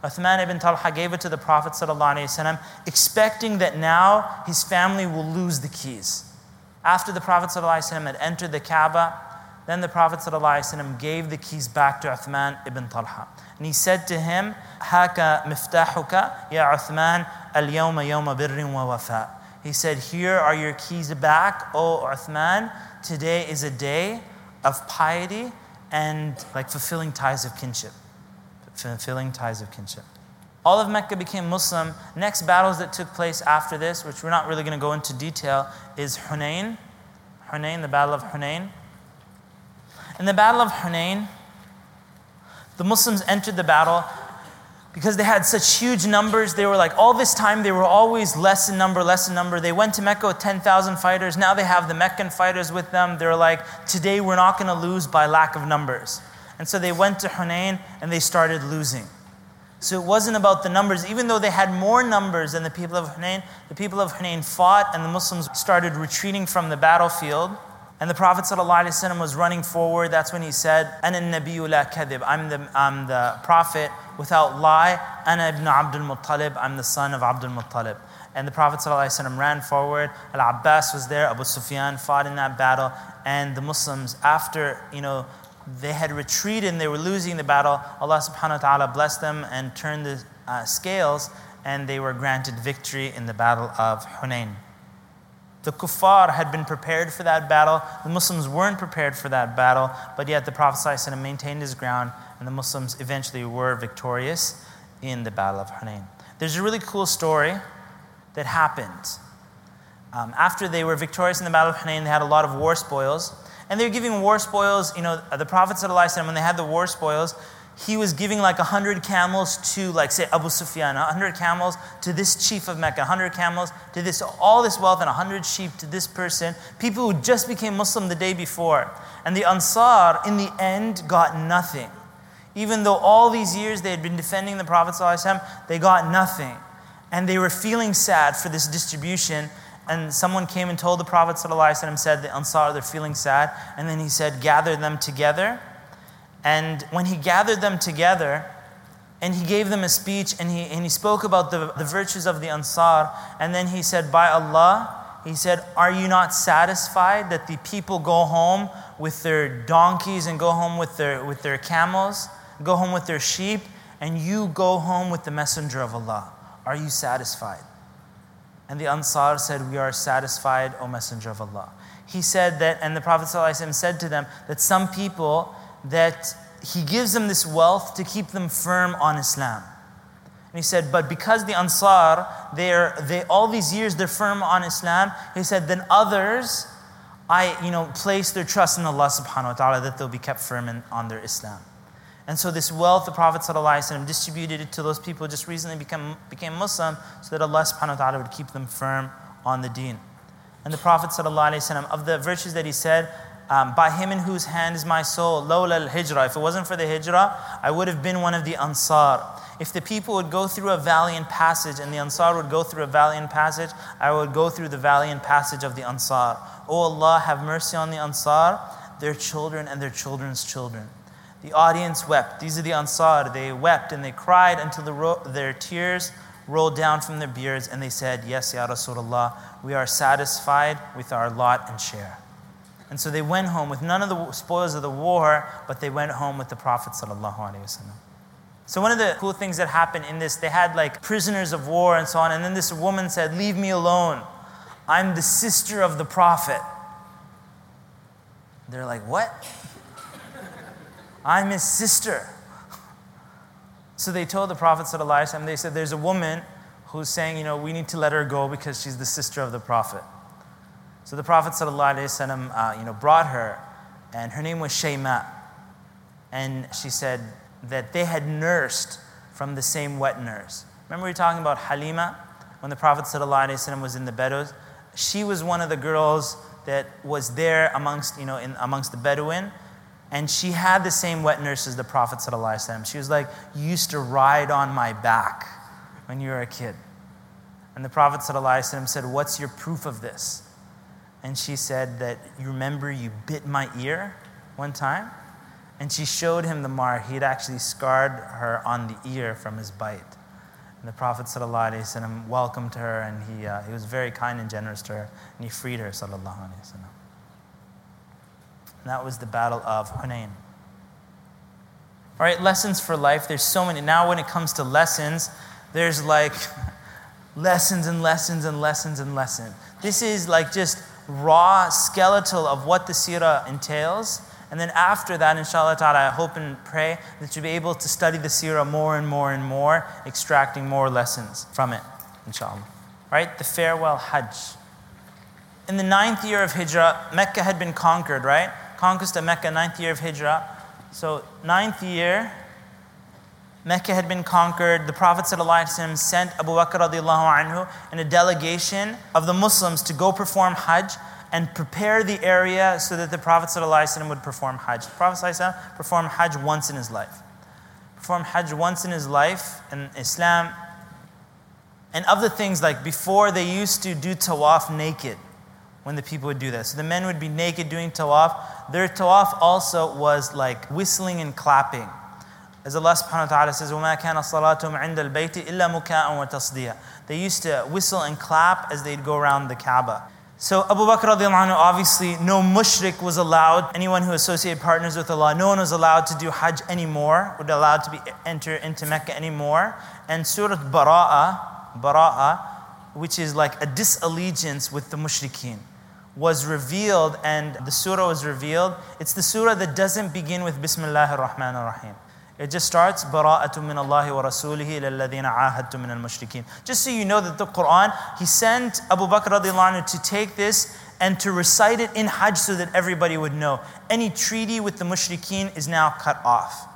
Speaker 3: Uthman ibn Talha gave it to the Prophet ﷺ, expecting that now his family will lose the keys. After the Prophet ﷺ had entered the Kaaba, then the Prophet ﷺ gave the keys back to Uthman ibn Talha. And he said to him, Haka miftahuka ya Uthman al yawma yawma birrin wa wafa. He said, Here are your keys back, O Uthman. Today is a day of piety and like fulfilling ties of kinship. Fulfilling ties of kinship. All of Mecca became Muslim. Next battles that took place after this, which we're not really going to go into detail, is Hunain. Hunain, the Battle of Hunain. In the Battle of Hunain, the Muslims entered the battle because they had such huge numbers. They were like, all this time, they were always less in number, less in number. They went to Mecca with 10,000 fighters. Now they have the Meccan fighters with them. They're like, today we're not going to lose by lack of numbers. And so they went to Hunain and they started losing. So it wasn't about the numbers. Even though they had more numbers than the people of Hunain, the people of Hunain fought and the Muslims started retreating from the battlefield. And the Prophet ﷺ was running forward. That's when he said, Ana. I'm the, I'm the prophet without lie. Ana ibn Abdul Muttalib. I'm the son of Abdul Muttalib. And the Prophet ﷺ ran forward. Al Abbas was there. Abu Sufyan fought in that battle. And the Muslims, after, you know, they had retreated and they were losing the battle, Allah subhanahu wa ta'ala blessed them and turned the uh, scales and they were granted victory in the battle of Hunain. The kuffar had been prepared for that battle. The Muslims weren't prepared for that battle, but yet the Prophet ﷺ maintained his ground and the Muslims eventually were victorious in the battle of Hunain. There's a really cool story that happened. Um, after they were victorious in the battle of Hunain, they had a lot of war spoils. And they were giving war spoils. You know, the Prophet ﷺ, when they had the war spoils, he was giving like 100 camels to, like, say, Abu Sufyan, 100 camels to this chief of Mecca, 100 camels to this, all this wealth, and 100 sheep to this person, people who just became Muslim the day before. And the Ansar, in the end, got nothing. Even though all these years they had been defending the Prophet, ﷺ, they got nothing. And they were feeling sad for this distribution and someone came and told the Prophet said the Ansar, they're feeling sad. And then he said, gather them together. And when he gathered them together, and he gave them a speech, and he, and he spoke about the, the virtues of the Ansar, and then he said, By Allah, he said, Are you not satisfied that the people go home with their donkeys and go home with their, with their camels, go home with their sheep, and you go home with the Messenger of Allah? Are you satisfied? And the Ansar said, We are satisfied, O Messenger of Allah. He said that, and the Prophet ﷺ said to them that some people, that he gives them this wealth to keep them firm on Islam. And he said, but because the Ansar, they're, they, all these years they're firm on Islam, he said, then others, I, you know, place their trust in Allah subhanahu wa ta'ala that they'll be kept firm in, on their Islam. And so this wealth, the Prophet ﷺ distributed it to those people who just recently become, became Muslim so that Allah subhanahu wa ta'ala would keep them firm on the deen. And the Prophet ﷺ, of the virtues that he said, um, by him in whose hand is my soul, lawla al-hijrah. If it wasn't for the hijrah, I would have been one of the Ansar. If the people would go through a valiant passage and the Ansar would go through a valiant passage, I would go through the valiant passage of the Ansar. O oh Allah, have mercy on the Ansar, their children and their children's children. The audience wept. These are the Ansar. They wept and they cried until the ro- their tears rolled down from their beards and they said, Yes, Ya Rasulullah, we are satisfied with our lot and share. And so they went home with none of the spoils of the war, but they went home with the Prophet. So, one of the cool things that happened in this, they had like prisoners of war and so on. And then this woman said, Leave me alone. I'm the sister of the Prophet. They're like, What? I'm his sister. So they told the Prophet, and they said, There's a woman who's saying, you know, we need to let her go because she's the sister of the Prophet. So the Prophet, uh, you know, brought her, and her name was Shayma. And she said that they had nursed from the same wet nurse. Remember, we were talking about Halima when the Prophet was in the Bedouins? She was one of the girls that was there amongst, you know, in, amongst the Bedouin and she had the same wet nurse as the Prophet. She was like, You used to ride on my back when you were a kid. And the Prophet said, What's your proof of this? And she said that you remember you bit my ear one time? And she showed him the mark. He had actually scarred her on the ear from his bite. And the Prophet ﷺ welcomed her and he, uh, he was very kind and generous to her and he freed her. Sallallahu and that was the Battle of Hunain. All right, lessons for life. There's so many. Now, when it comes to lessons, there's like lessons and lessons and lessons and lessons. This is like just raw skeletal of what the seerah entails. And then after that, inshallah ta'ala, I hope and pray that you'll be able to study the seerah more and more and more, extracting more lessons from it, inshallah. Right? The farewell Hajj. In the ninth year of Hijrah, Mecca had been conquered, right? Conquest of Mecca, ninth year of Hijrah. So, ninth year, Mecca had been conquered. The Prophet ﷺ sent Abu Bakr radiallahu anhu in a delegation of the Muslims to go perform Hajj and prepare the area so that the Prophet ﷺ would perform Hajj. The Prophet ﷺ performed Hajj once in his life. Performed Hajj once in his life in Islam. And of the things like before, they used to do tawaf naked when the people would do that. So the men would be naked doing tawaf. Their tawaf also was like whistling and clapping. As Allah subhanahu wa ta'ala says, وَمَا كَانَ صَلَاتُهُمْ عِنْدَ الْبَيْتِ إِلَّا مُكَاءً وَتَصْدِيًا They used to whistle and clap as they'd go around the Kaaba. So Abu Bakr radiallahu anhu, obviously no mushrik was allowed, anyone who associated partners with Allah, no one was allowed to do Hajj anymore, would allowed to be enter into Mecca anymore. And Surah Bara'a, Bara'a, which is like a disallegiance with the mushrikeen, was revealed and the surah was revealed. It's the surah that doesn't begin with Bismillah ar-Rahman ar-Rahim. It just starts bara'atun min Allah wa rasulihi lalladhina ahadtum min al-mushrikeen. Just so you know that the Quran, he sent Abu Bakr radiallahu anhu to take this and to recite it in Hajj so that everybody would know. Any treaty with the mushrikeen is now cut off.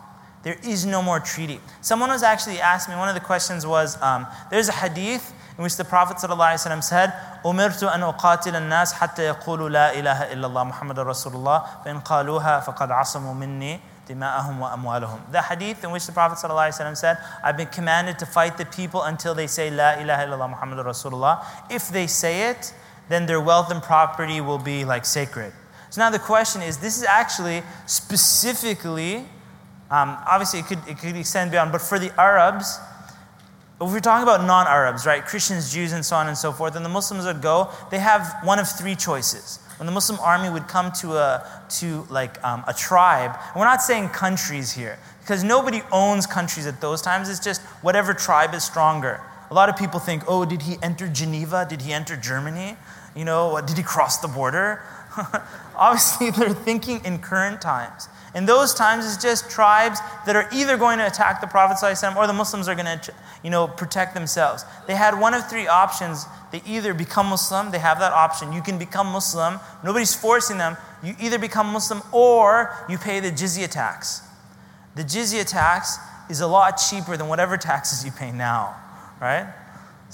Speaker 3: There is no more treaty. Someone was actually asked me, one of the questions was, um, there's a hadith in which the Prophet ﷺ said, أمرت أن أقاتل الناس حتى يقولوا لا إله إلا الله محمد رسول الله فإن قالوها فقد عصموا مني dima'ahum wa amwalahum. The hadith in which the Prophet ﷺ said, I've been commanded to fight the people until they say La ilaha illallah Muhammad Rasulullah. If they say it, then their wealth and property will be like sacred. So now the question is, this is actually specifically, um, obviously it could, it could extend beyond, but for the Arabs, if we're talking about non Arabs, right, Christians, Jews, and so on and so forth, and the Muslims would go, they have one of three choices when the Muslim army would come to a, to like um, a tribe, we're not saying countries here, because nobody owns countries at those times. It's just whatever tribe is stronger. A lot of people think, oh, did he enter Geneva? Did he enter Germany? You know, did he cross the border? Obviously, they're thinking in current times. In those times, it's just tribes that are either going to attack the Prophet or the Muslims are going to you know, protect themselves. They had one of three options. They either become Muslim, they have that option. You can become Muslim, nobody's forcing them. You either become Muslim or you pay the jizya tax. The jizya tax is a lot cheaper than whatever taxes you pay now, right?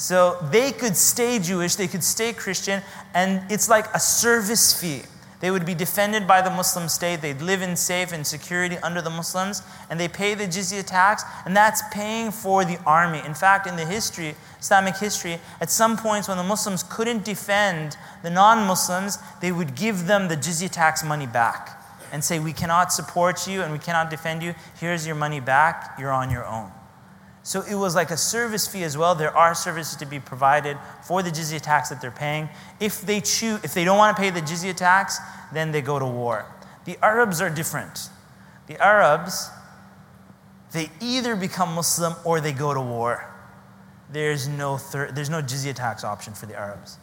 Speaker 3: So they could stay Jewish, they could stay Christian, and it's like a service fee. They would be defended by the Muslim state. They'd live in safe and security under the Muslims, and they pay the jizya tax, and that's paying for the army. In fact, in the history, Islamic history, at some points when the Muslims couldn't defend the non Muslims, they would give them the jizya tax money back and say, We cannot support you and we cannot defend you. Here's your money back. You're on your own. So it was like a service fee as well. There are services to be provided for the jizya tax that they're paying. If they choose, if they don't want to pay the jizya tax, then they go to war. The Arabs are different. The Arabs, they either become Muslim or they go to war. There's no third, there's no jizya tax option for the Arabs.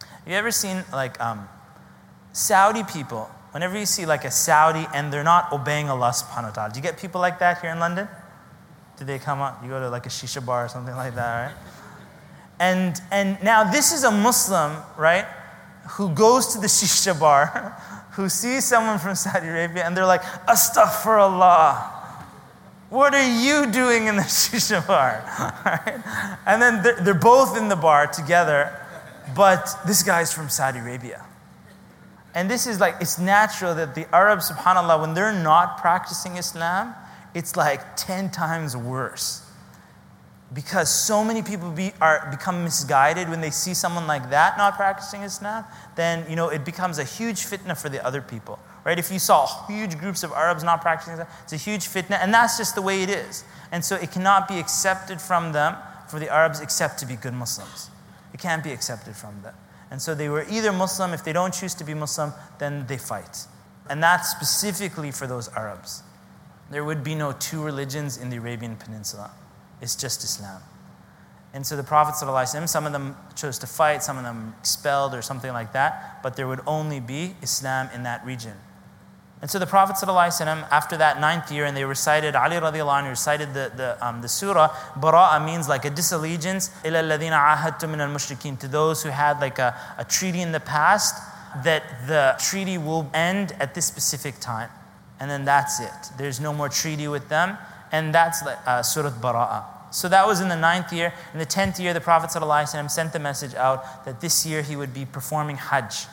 Speaker 3: Have you ever seen like um, Saudi people? Whenever you see like a Saudi and they're not obeying Allah subhanahu wa ta'ala, do you get people like that here in London? Do they come up? You go to like a shisha bar or something like that, right? And, and now this is a Muslim, right, who goes to the shisha bar, who sees someone from Saudi Arabia, and they're like, Astaghfirullah. What are you doing in the shisha bar? right? And then they're, they're both in the bar together, but this guy's from Saudi Arabia. And this is like, it's natural that the Arabs, subhanAllah, when they're not practicing Islam, it's like 10 times worse. Because so many people be, are, become misguided when they see someone like that not practicing Islam, then you know, it becomes a huge fitna for the other people. Right? If you saw huge groups of Arabs not practicing Islam, it's a huge fitna, and that's just the way it is. And so it cannot be accepted from them, for the Arabs, except to be good Muslims. It can't be accepted from them. And so they were either Muslim, if they don't choose to be Muslim, then they fight. And that's specifically for those Arabs There would be no two religions in the Arabian Peninsula. It's just Islam. And so the Prophet, ﷺ, some of them chose to fight, some of them expelled or something like that, but there would only be Islam in that region. And so the Prophet, ﷺ, after that ninth year, and they recited, Ali radiallahu anhu recited the, the, um, the surah, Bara'a means like a disallegiance, إِلَى الَّذِينَ عَاهَدْتُم مِّنَ الْمُشْرِكِينَ To those who had like a, a treaty in the past, that the treaty will end at this specific time and then that's it. There's no more treaty with them, and that's uh, Surah Bara'a. So that was in the ninth year. In the tenth year, the Prophet ﷺ sent the message out that this year he would be performing Hajj.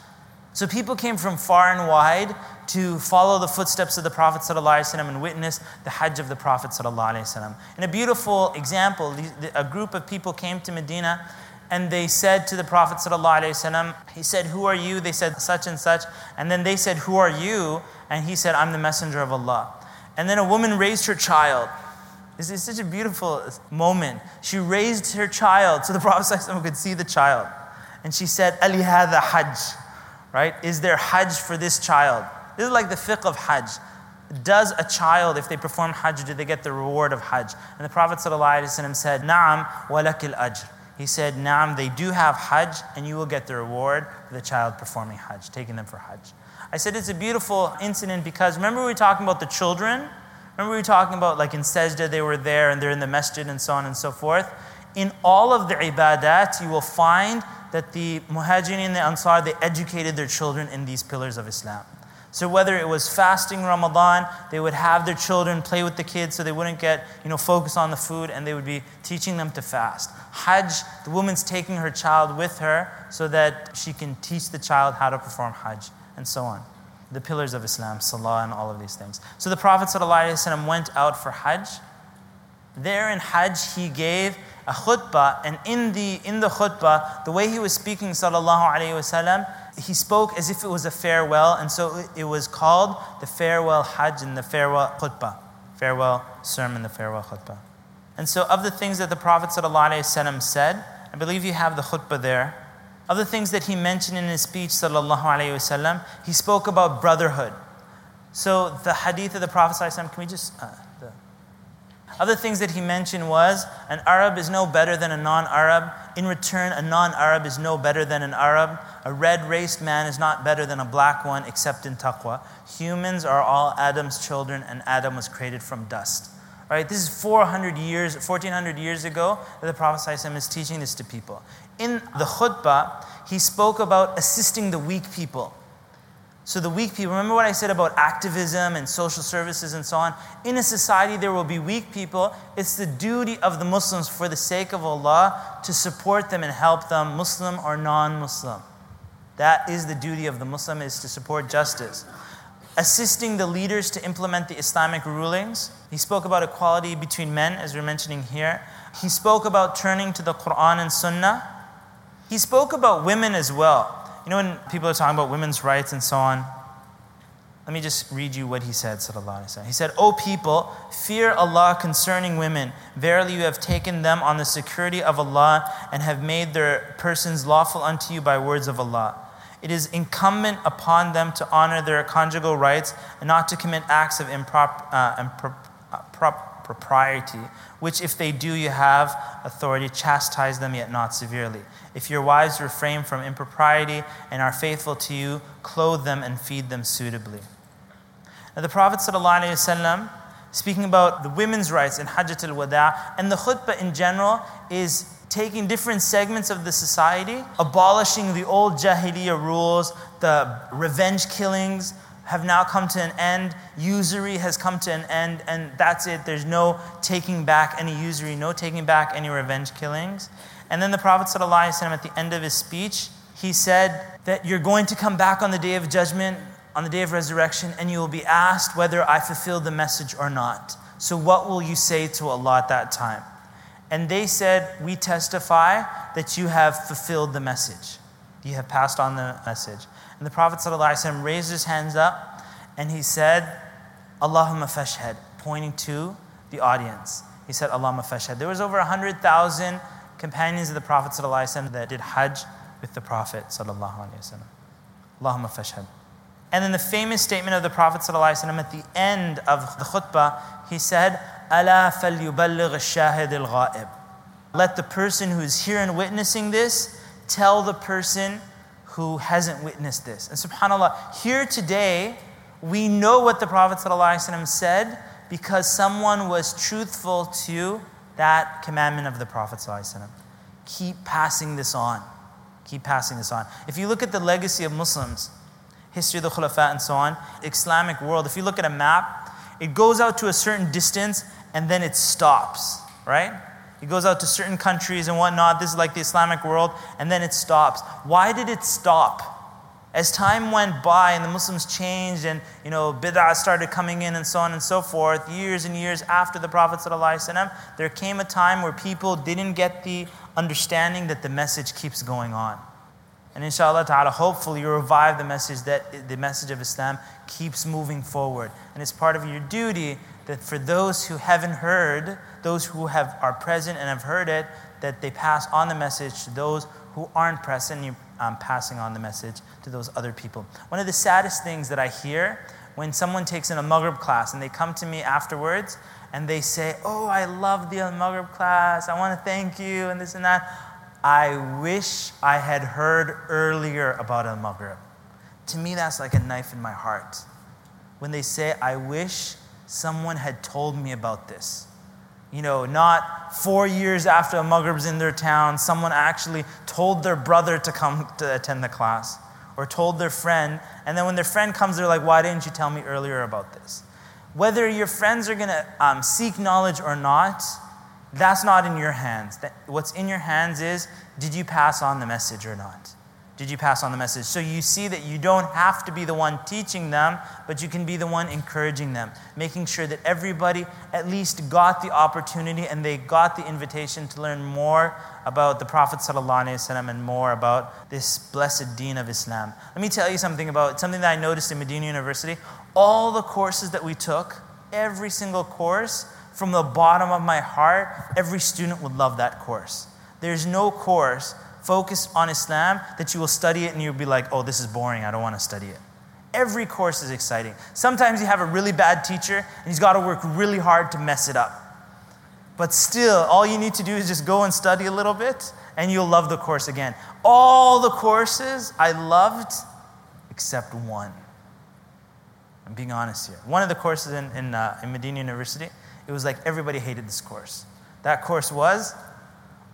Speaker 3: So people came from far and wide to follow the footsteps of the Prophet ﷺ and witness the Hajj of the Prophet. ﷺ. In a beautiful example, a group of people came to Medina and they said to the Prophet ﷺ, he said, Who are you? They said, Such and such. And then they said, Who are you? And he said, I'm the messenger of Allah. And then a woman raised her child. This is such a beautiful moment. She raised her child so the Prophet could see the child. And she said, Ali hadha hajj. Right? Is there hajj for this child? This is like the fiqh of hajj. Does a child, if they perform hajj, do they get the reward of hajj? And the Prophet ﷺ said, Na'am walakil ajr. He said, Naam, they do have Hajj, and you will get the reward for the child performing Hajj, taking them for Hajj. I said it's a beautiful incident because remember we were talking about the children? Remember we were talking about like in Sajda, they were there and they're in the masjid and so on and so forth? In all of the ibadat, you will find that the muhajirin and the ansar, they educated their children in these pillars of Islam. So whether it was fasting Ramadan, they would have their children play with the kids so they wouldn't get, you know, focus on the food and they would be teaching them to fast. Hajj, the woman's taking her child with her so that she can teach the child how to perform Hajj and so on. The pillars of Islam, Salah and all of these things. So the Prophet ﷺ went out for Hajj. There in Hajj, he gave a khutbah, and in the, in the khutbah, the way he was speaking, sallallahu alayhi wasallam, he spoke as if it was a farewell, and so it was called the farewell Hajj and the farewell khutbah, farewell sermon, the farewell khutbah. And so, of the things that the Prophet ﷺ said, I believe you have the khutbah there. Other things that he mentioned in his speech, sallallahu alaihi wasallam, he spoke about brotherhood. So the hadith of the Prophet can we just? Uh, the, other things that he mentioned was an Arab is no better than a non Arab. In return, a non Arab is no better than an Arab. A red raced man is not better than a black one except in taqwa. Humans are all Adam's children, and Adam was created from dust. All right, this is 400 years, 1400 years ago that the Prophet is teaching this to people. In the khutbah, he spoke about assisting the weak people. So, the weak people, remember what I said about activism and social services and so on? In a society, there will be weak people. It's the duty of the Muslims, for the sake of Allah, to support them and help them, Muslim or non Muslim. That is the duty of the Muslim, is to support justice. Assisting the leaders to implement the Islamic rulings. He spoke about equality between men, as we're mentioning here. He spoke about turning to the Quran and Sunnah. He spoke about women as well. You know, when people are talking about women's rights and so on, Let me just read you what he said, sallallahu alaihi wasallam. He said, O people, fear Allah concerning women. Verily you have taken them on the security of Allah and have made their persons lawful unto you by words of Allah. It is incumbent upon them to honor their conjugal rights and not to commit acts of improp, uh, impro- uh, propriety, which if they do, you have authority, chastise them, yet not severely. If your wives refrain from impropriety and are faithful to you, clothe them and feed them suitably. Now, the Prophet, ﷺ, speaking about the women's rights in Hajjat al Wada and the khutbah in general, is taking different segments of the society, abolishing the old Jahiliyyah rules, the revenge killings have now come to an end, usury has come to an end, and that's it. There's no taking back any usury, no taking back any revenge killings. And then the Prophet ﷺ, at the end of his speech, he said that you're going to come back on the day of judgment, on the day of resurrection, and you will be asked whether I fulfilled the message or not. So, what will you say to Allah at that time? And they said, We testify that you have fulfilled the message. You have passed on the message. And the Prophet ﷺ raised his hands up and he said, Allahumma fashhad, pointing to the audience. He said, Allahumma fashhad. There was over 100,000 companions of the Prophet ﷺ that did Hajj with the Prophet. Allahumma fashhad. And then the famous statement of the Prophet ﷺ at the end of the khutbah, he said, ألا فليبلغ الشاهد الغائب. Let the person who is here and witnessing this tell the person who hasn't witnessed this. And subhanAllah, here today, we know what the Prophet ﷺ said because someone was truthful to that commandment of the Prophet. Keep passing this on. Keep passing this on. If you look at the legacy of Muslims, history of the Khulafa and so on, Islamic world, if you look at a map, it goes out to a certain distance and then it stops, right? It goes out to certain countries and whatnot. This is like the Islamic world, and then it stops. Why did it stop? As time went by and the Muslims changed and you know bid'ah started coming in and so on and so forth, years and years after the Prophet ﷺ, there came a time where people didn't get the understanding that the message keeps going on. And inshallah ta'ala, hopefully you revive the message that the message of Islam keeps moving forward. And it's part of your duty that for those who haven't heard, those who have, are present and have heard it, that they pass on the message to those who aren't present, you um, passing on the message to those other people. One of the saddest things that I hear when someone takes in a Maghrib class and they come to me afterwards and they say, Oh, I love the Maghrib class, I want to thank you, and this and that. I wish I had heard earlier about Al Maghrib. To me, that's like a knife in my heart. When they say, I wish someone had told me about this. You know, not four years after Maghrib's in their town, someone actually told their brother to come to attend the class or told their friend. And then when their friend comes, they're like, Why didn't you tell me earlier about this? Whether your friends are going to um, seek knowledge or not, that's not in your hands. What's in your hands is did you pass on the message or not? Did you pass on the message? So you see that you don't have to be the one teaching them, but you can be the one encouraging them, making sure that everybody at least got the opportunity and they got the invitation to learn more about the Prophet ﷺ and more about this blessed deen of Islam. Let me tell you something about something that I noticed in Medina University. All the courses that we took, every single course, from the bottom of my heart, every student would love that course. There's no course focused on Islam that you will study it and you'll be like, oh, this is boring, I don't want to study it. Every course is exciting. Sometimes you have a really bad teacher and he's got to work really hard to mess it up. But still, all you need to do is just go and study a little bit and you'll love the course again. All the courses I loved except one. I'm being honest here. One of the courses in, in, uh, in Medina University, it was like everybody hated this course. That course was,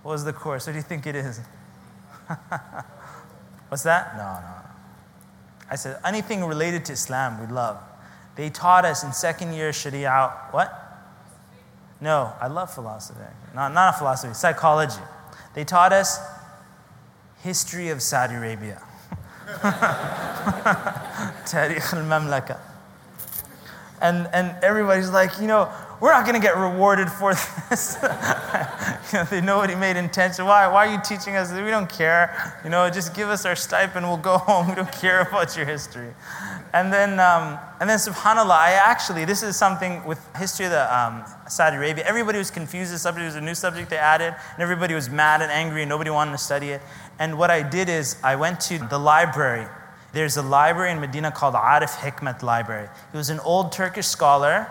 Speaker 3: what was the course? What do you think it is? What's that? No, no. I said, anything related to Islam, we love. They taught us in second year Sharia, what? No, I love philosophy. Not, not philosophy, psychology. They taught us history of Saudi Arabia. Tarikh al-Mamlaka. And, and everybody's like, you know, we're not going to get rewarded for this. you know, they know what he made intention. Why? Why are you teaching us? We don't care. You know, just give us our stipend. We'll go home. We don't care about your history. and then, um, and then, subhanAllah, I actually, this is something with history of the, um, Saudi Arabia. Everybody was confused. The subject was a new subject they added, and everybody was mad and angry, and nobody wanted to study it. And what I did is I went to the library. There's a library in Medina called Arif Hikmat Library. He was an old Turkish scholar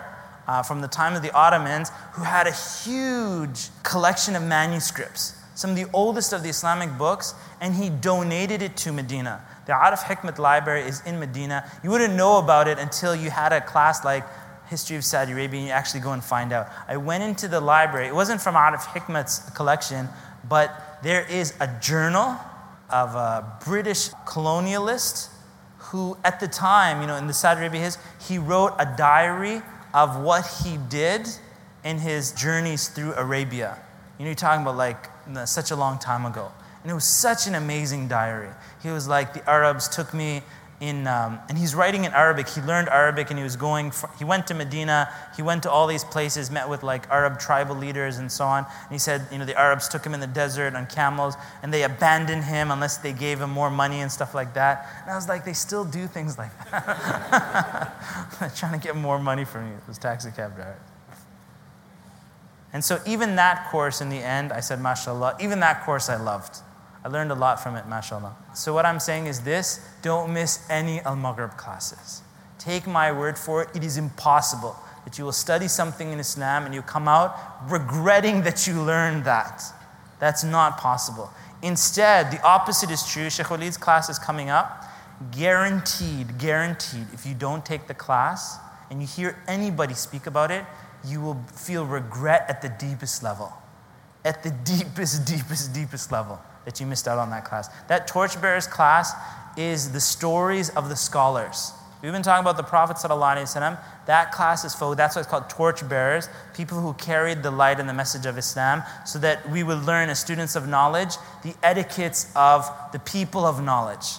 Speaker 3: uh, from the time of the Ottomans who had a huge collection of manuscripts, some of the oldest of the Islamic books, and he donated it to Medina. The Arif Hikmat Library is in Medina. You wouldn't know about it until you had a class like History of Saudi Arabia and you actually go and find out. I went into the library. It wasn't from Arif Hikmat's collection, but there is a journal of a British colonialist who, at the time, you know, in the Saudi Arabia, his, he wrote a diary of what he did in his journeys through Arabia. You know, you're talking about like such a long time ago. And it was such an amazing diary. He was like, the Arabs took me in, um, and he's writing in Arabic. He learned Arabic and he was going, for, he went to Medina, he went to all these places, met with like Arab tribal leaders and so on. And he said, you know, the Arabs took him in the desert on camels and they abandoned him unless they gave him more money and stuff like that. And I was like, they still do things like that. trying to get more money from you, those taxi cab drivers. And so even that course in the end, I said, mashallah, even that course I loved. I learned a lot from it, mashallah. So, what I'm saying is this don't miss any Al Maghrib classes. Take my word for it, it is impossible that you will study something in Islam and you come out regretting that you learned that. That's not possible. Instead, the opposite is true. Sheikh Walid's class is coming up. Guaranteed, guaranteed, if you don't take the class and you hear anybody speak about it, you will feel regret at the deepest level. At the deepest, deepest, deepest level that you missed out on that class. That torchbearers class is the stories of the scholars. We've been talking about the prophets Prophet ﷺ. That class is for, that's why it's called torchbearers, people who carried the light and the message of Islam, so that we would learn as students of knowledge the etiquettes of the people of knowledge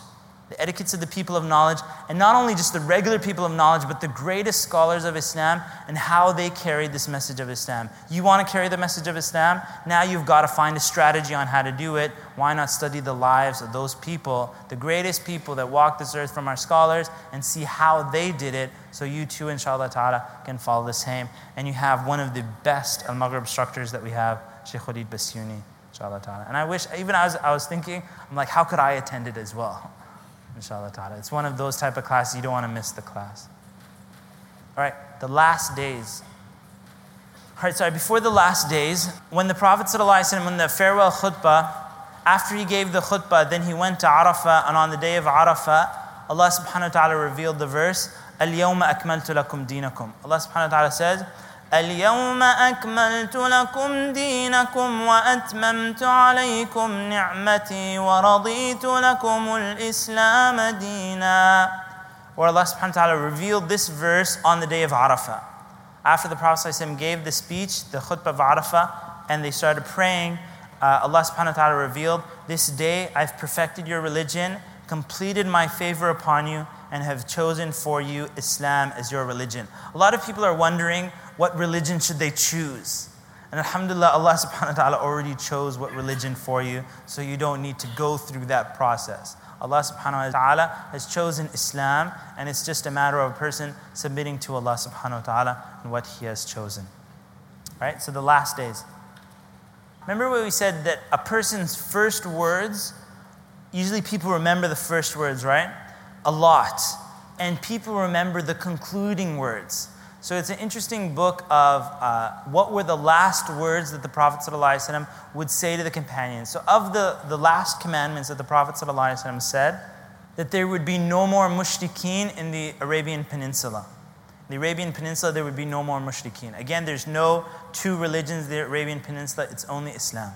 Speaker 3: the etiquettes of the people of knowledge, and not only just the regular people of knowledge, but the greatest scholars of Islam and how they carried this message of Islam. You want to carry the message of Islam? Now you've got to find a strategy on how to do it. Why not study the lives of those people, the greatest people that walked this earth from our scholars, and see how they did it so you too, inshallah ta'ala, can follow the same. And you have one of the best Al Maghrib instructors that we have, Sheikh inshallah ta'ala. And I wish, even as I was thinking, I'm like, how could I attend it as well? inshallah ta'ala. It's one of those type of classes. You don't want to miss the class. All right, the last days. All right, sorry, before the last days, when the Prophet, when the farewell khutbah, after he gave the khutbah, then he went to Arafah, and on the day of Arafah, Allah subhanahu wa ta'ala revealed the verse, Al-Yawma Akmaltu Lakum Dinakum. Allah subhanahu wa ta'ala said, اليوم أكملت لكم دينكم وأتممت عليكم نعمتي ورضيت لكم الإسلام دينا Where Allah subhanahu wa ta'ala revealed this verse on the day of Arafah. After the Prophet ﷺ gave the speech, the khutbah of Arafah, and they started praying, uh, Allah subhanahu wa ta'ala revealed, This day I've perfected your religion, completed my favor upon you, and have chosen for you Islam as your religion. A lot of people are wondering, what religion should they choose? And alhamdulillah, Allah subhanahu wa ta'ala already chose what religion for you, so you don't need to go through that process. Allah subhanahu wa ta'ala has chosen Islam, and it's just a matter of a person submitting to Allah subhanahu wa ta'ala and what He has chosen. Right? So the last days. Remember what we said that a person's first words, usually people remember the first words, right? A lot. And people remember the concluding words. So it's an interesting book of uh, what were the last words that the Prophet ﷺ would say to the companions. So, of the, the last commandments that the Prophet ﷺ said, that there would be no more mushrikeen in the Arabian Peninsula. The Arabian Peninsula, there would be no more mushrikeen. Again, there's no two religions in the Arabian Peninsula, it's only Islam.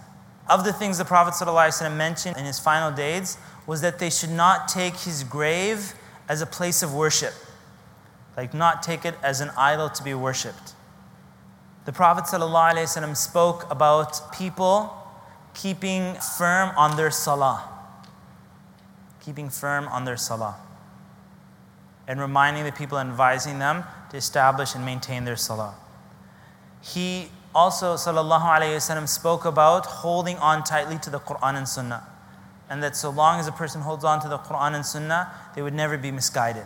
Speaker 3: Of the things the Prophet ﷺ mentioned in his final days was that they should not take his grave as a place of worship like not take it as an idol to be worshipped. The Prophet ﷺ spoke about people keeping firm on their salah, keeping firm on their salah, and reminding the people and advising them to establish and maintain their salah. He also ﷺ spoke about holding on tightly to the Quran and Sunnah, and that so long as a person holds on to the Quran and Sunnah, they would never be misguided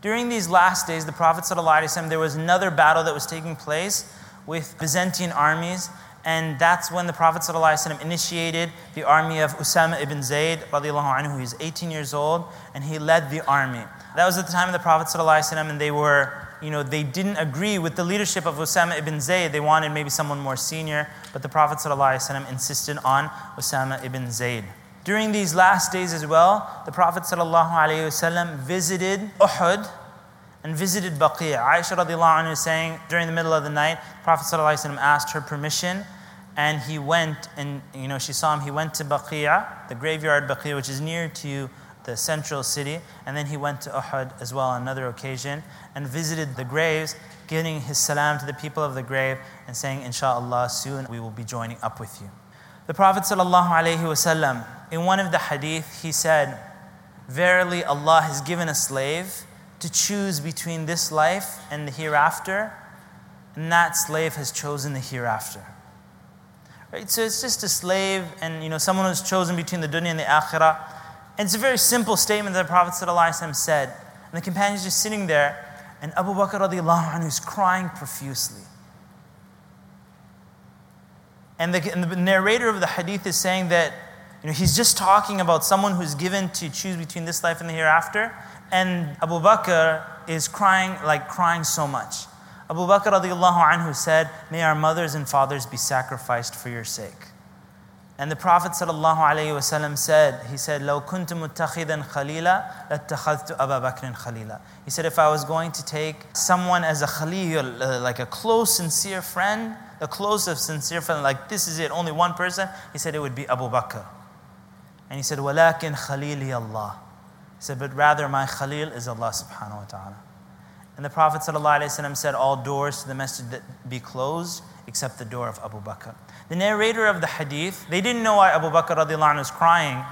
Speaker 3: During these last days, the Prophet ﷺ, there was another battle that was taking place with Byzantine armies, and that's when the Prophet ﷺ initiated the army of Usama ibn Zayd, anhu, who is 18 years old, and he led the army. That was at the time of the Prophet ﷺ, and they were, you know, they didn't agree with the leadership of Usama ibn Zayd. They wanted maybe someone more senior, but the Prophet ﷺ insisted on Usama ibn Zayd. During these last days as well, the Prophet ﷺ visited Uhud and visited Baqi'. Aisha radiallahu anha is saying during the middle of the night, Prophet ﷺ asked her permission and he went and you know she saw him he went to Baqi', the graveyard Baqi', which is near to the central city, and then he went to Uhud as well on another occasion and visited the graves, giving his salam to the people of the grave and saying, Inshallah, soon we will be joining up with you. The Prophet ﷺ, in one of the hadith, he said, Verily Allah has given a slave to choose between this life and the hereafter, and that slave has chosen the hereafter. Right? So it's just a slave and you know someone who's chosen between the dunya and the akhirah. And it's a very simple statement that the Prophet ﷺ said. And the companion's just sitting there, and Abu Bakr radiallahu anhu is crying profusely. And the, and the narrator of the hadith is saying that you know, he's just talking about someone who's given to choose between this life and the hereafter. And Abu Bakr is crying, like crying so much. Abu Bakr radiallahu anhu said, May our mothers and fathers be sacrificed for your sake. And the Prophet ﷺ said, he said, لو كنت متخذا خليلا لاتخذت أبا بكر خليلا. He said, if I was going to take someone as a khalil, uh, like a close, sincere friend, the closest, sincere friend, like this is it, only one person, he said it would be Abu Bakr. And he said, ولكن خليلي Allah. He said, but rather my khalil is Allah subhanahu wa ta'ala. And the Prophet ﷺ said, all doors to the masjid be closed except the door of Abu Bakr. The narrator of the hadith, they didn't know why Abu Bakr radiallahu was crying,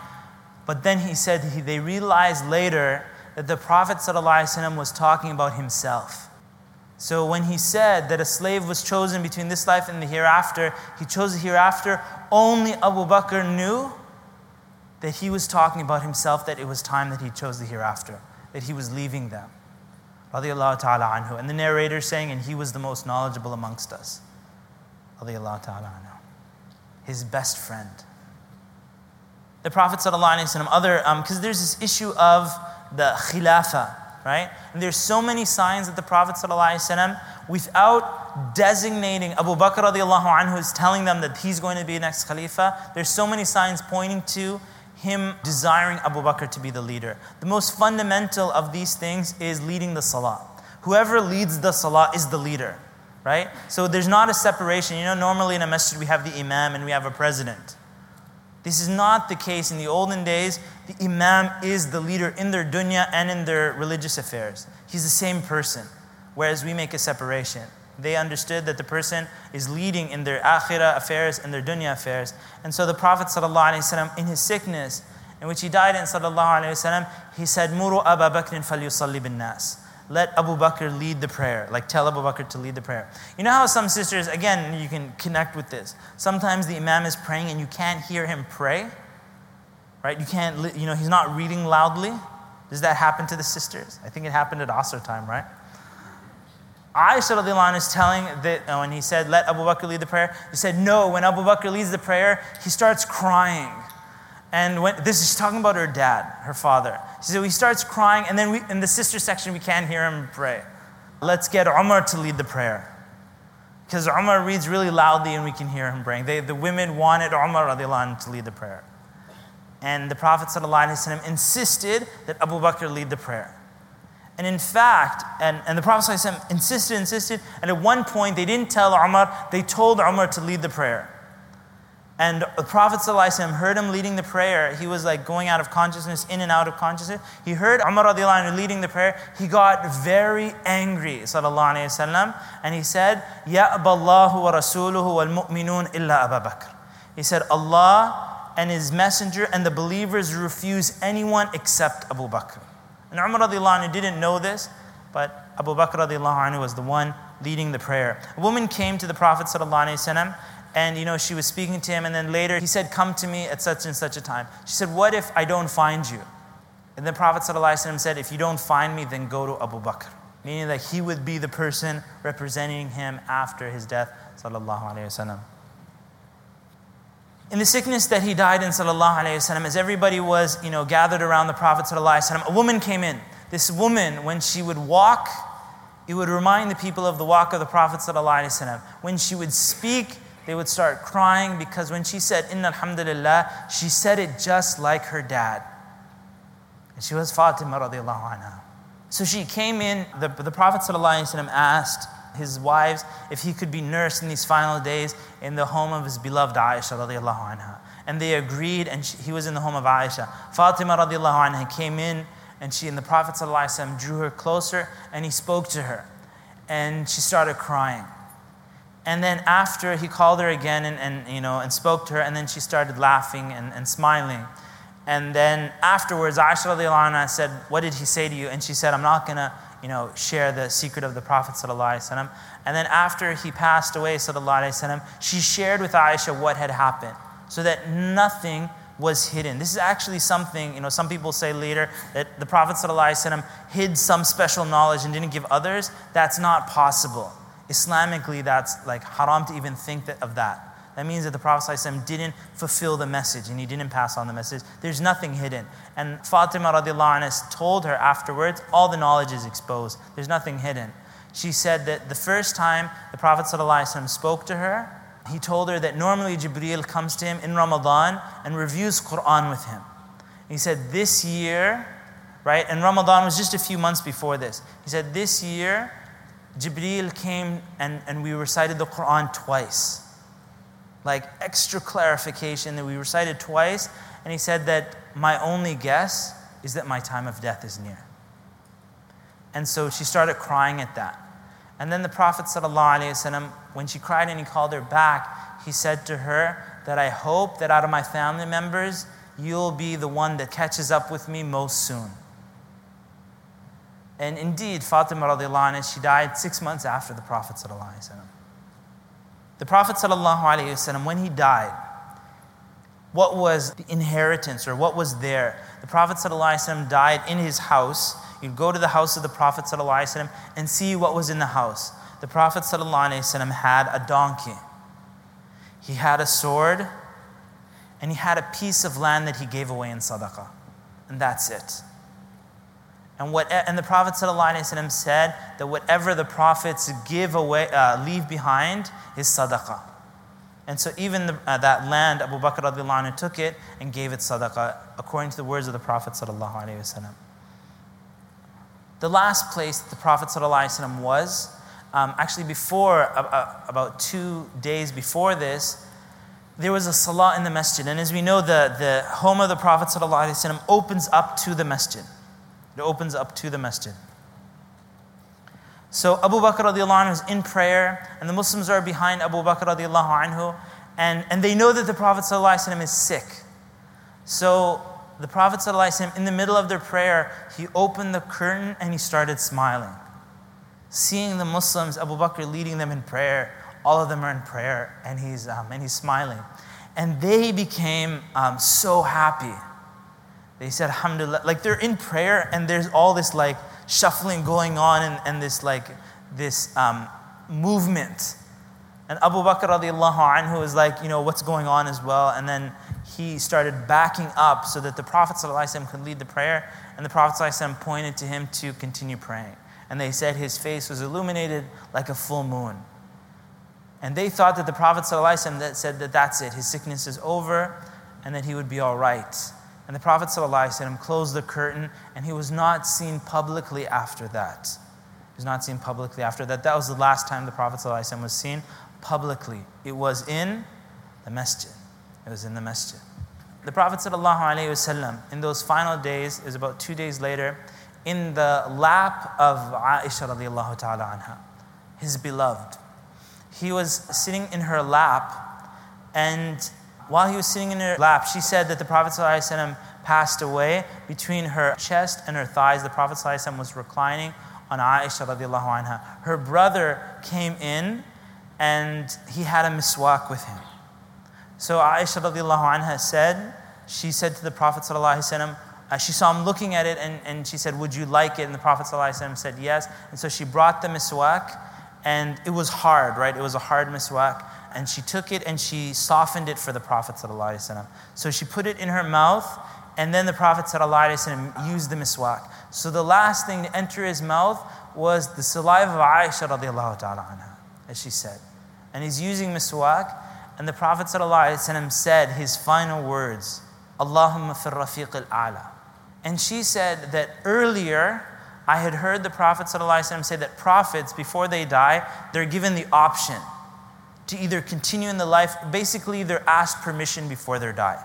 Speaker 3: but then he said he, they realized later that the Prophet ﷺ was talking about himself. So when he said that a slave was chosen between this life and the hereafter, he chose the hereafter, only Abu Bakr knew that he was talking about himself, that it was time that he chose the hereafter, that he was leaving them. Radiallahu ta'ala anhu. And the narrator saying, and he was the most knowledgeable amongst us. Radiallahu ta'ala anhu his best friend. The Prophet ﷺ, other, because um, there's this issue of the khilafah, right? And there's so many signs that the Prophet ﷺ, without designating Abu Bakr radiallahu anhu is telling them that he's going to be the next Khalifa, there's so many signs pointing to him desiring Abu Bakr to be the leader. The most fundamental of these things is leading the salah. Whoever leads the salah is the leader right? So there's not a separation. You know, normally in a masjid we have the imam and we have a president. This is not the case in the olden days. The imam is the leader in their dunya and in their religious affairs. He's the same person, whereas we make a separation. They understood that the person is leading in their akhirah affairs and their dunya affairs. And so the Prophet ﷺ, in his sickness, in which he died in sallallahu he said, Muru Abu Bakr falyusalli bin nas let Abu Bakr lead the prayer. Like tell Abu Bakr to lead the prayer. You know how some sisters, again, you can connect with this. Sometimes the Imam is praying and you can't hear him pray. Right? You can't, you know, he's not reading loudly. Does that happen to the sisters? I think it happened at Asr time, right? Aisha is telling that uh, when he said, let Abu Bakr lead the prayer, he said, no, when Abu Bakr leads the prayer, he starts crying. And when, this is talking about her dad, her father. She said, he starts crying, and then we, in the sister section, we can't hear him pray. Let's get Umar to lead the prayer. Because Umar reads really loudly and we can hear him praying. They, the women wanted Umar to lead the prayer. And the Prophet ﷺ insisted that Abu Bakr lead the prayer. And in fact, and, and the Prophet ﷺ insisted, insisted, and at one point they didn't tell Umar, they told Umar to lead the prayer. And the Prophet ﷺ heard him leading the prayer. He was like going out of consciousness, in and out of consciousness. He heard Umar anhu leading the prayer. He got very angry, وسلم, and he said, Ya Aballahu wa Rasuluhu wal mu'minun illa Abu Bakr. He said, Allah and His Messenger and the believers refuse anyone except Abu Bakr. And Umar anhu didn't know this, but Abu Bakr anhu was the one leading the prayer. A woman came to the Prophet ﷺ and you know she was speaking to him and then later he said come to me at such and such a time she said what if i don't find you And the Prophet ﷺ said, If you don't find me, then go to Abu Bakr. Meaning that he would be the person representing him after his death. Sallallahu Alaihi Wasallam. In the sickness that he died in, sallallahu alaihi wasallam, as everybody was, you know, gathered around the Prophet sallallahu wasallam, a woman came in. This woman, when she would walk, it would remind the people of the walk of the Prophet sallallahu alaihi wasallam. When she would speak, they would start crying because when she said Inna alhamdulillah, she said it just like her dad. And she was Fatima radiallahu anha. So she came in, the, the Prophet ﷺ asked his wives if he could be nursed in these final days in the home of his beloved Aisha radiallahu anha. And they agreed, and she, he was in the home of Aisha. Fatima radiallahu anha came in, and she and the Prophet ﷺ drew her closer, and he spoke to her. And she started crying. And then after he called her again and, and, you know, and spoke to her, and then she started laughing and, and smiling. And then afterwards, Aisha anha said, What did he say to you? And she said, I'm not going to you know, share the secret of the Prophet. And then after he passed away, she shared with Aisha what had happened so that nothing was hidden. This is actually something, you know, some people say later that the Prophet hid some special knowledge and didn't give others. That's not possible. Islamically, that's like haram to even think that, of that. That means that the Prophet ﷺ didn't fulfill the message and he didn't pass on the message. There's nothing hidden. And Fatima radiallahu anha told her afterwards, all the knowledge is exposed. There's nothing hidden. She said that the first time the Prophet ﷺ spoke to her, he told her that normally Jibreel comes to him in Ramadan and reviews Quran with him. He said, This year, right, and Ramadan was just a few months before this. He said, This year, Jibreel came and, and we recited the Quran twice. Like extra clarification that we recited twice. And he said that my only guess is that my time of death is near. And so she started crying at that. And then the Prophet, ﷺ, when she cried and he called her back, he said to her that I hope that out of my family members, you'll be the one that catches up with me most soon. And indeed, Fatima anha, she died six months after the Prophet. The Prophet, ﷺ, when he died, what was the inheritance or what was there? The Prophet ﷺ died in his house. You'd go to the house of the Prophet ﷺ and see what was in the house. The Prophet ﷺ had a donkey, he had a sword, and he had a piece of land that he gave away in sadaqah. And that's it. And, what, and the Prophet ﷺ said that whatever the prophets give away, uh, leave behind is sadaqah. And so even the, uh, that land, Abu Bakr radiallahu took it and gave it sadaqah, according to the words of the Prophet ﷺ. The last place the Prophet ﷺ was, um, actually before, uh, uh, about two days before this, there was a salah in the masjid. And as we know, the, the home of the Prophet ﷺ opens up to the masjid. It opens up to the masjid. So Abu Bakr radiallahu anhu is in prayer, and the Muslims are behind Abu Bakr radiallahu anhu, and, and they know that the Prophet ﷺ is sick. So the Prophet ﷺ, in the middle of their prayer, he opened the curtain and he started smiling. Seeing the Muslims, Abu Bakr leading them in prayer, all of them are in prayer, and he's, um, and he's smiling. And they became um, so happy they said, Alhamdulillah. Like they're in prayer and there's all this like shuffling going on and, and this like this um, movement. And Abu Bakr radiallahu anhu is like, you know, what's going on as well. And then he started backing up so that the Prophet ﷺ could lead the prayer. And the Prophet ﷺ pointed to him to continue praying. And they said his face was illuminated like a full moon. And they thought that the Prophet ﷺ said that that's it, his sickness is over and that he would be all right. And the Prophet ﷺ closed the curtain, and he was not seen publicly after that. He was not seen publicly after that. That was the last time the Prophet ﷺ was seen publicly. It was in the masjid. It was in the masjid. The Prophet ﷺ, in those final days, is about two days later, in the lap of Aisha radiallahu ta'ala anha, his beloved. He was sitting in her lap, and while he was sitting in her lap, she said that the Prophet ﷺ passed away between her chest and her thighs. The Prophet ﷺ was reclining on Aisha radiallahu anha. Her brother came in and he had a miswak with him. So Aisha radiallahu anha said, she said to the Prophet ﷺ, uh, she saw him looking at it and, and she said, Would you like it? And the Prophet ﷺ said yes. And so she brought the miswak and it was hard, right? It was a hard miswak. and she took it and she softened it for the Prophet. So she put it in her mouth, and then the Prophet used the miswak. So the last thing to enter his mouth was the saliva of Aisha radiallahu ta'ala anha, as she said. And he's using miswak, and the Prophet said his final words, Allahumma fir rafiq al-a'la. And she said that earlier, I had heard the Prophet say that prophets, before they die, they're given the option to either continue in the life, basically, they're asked permission before they die.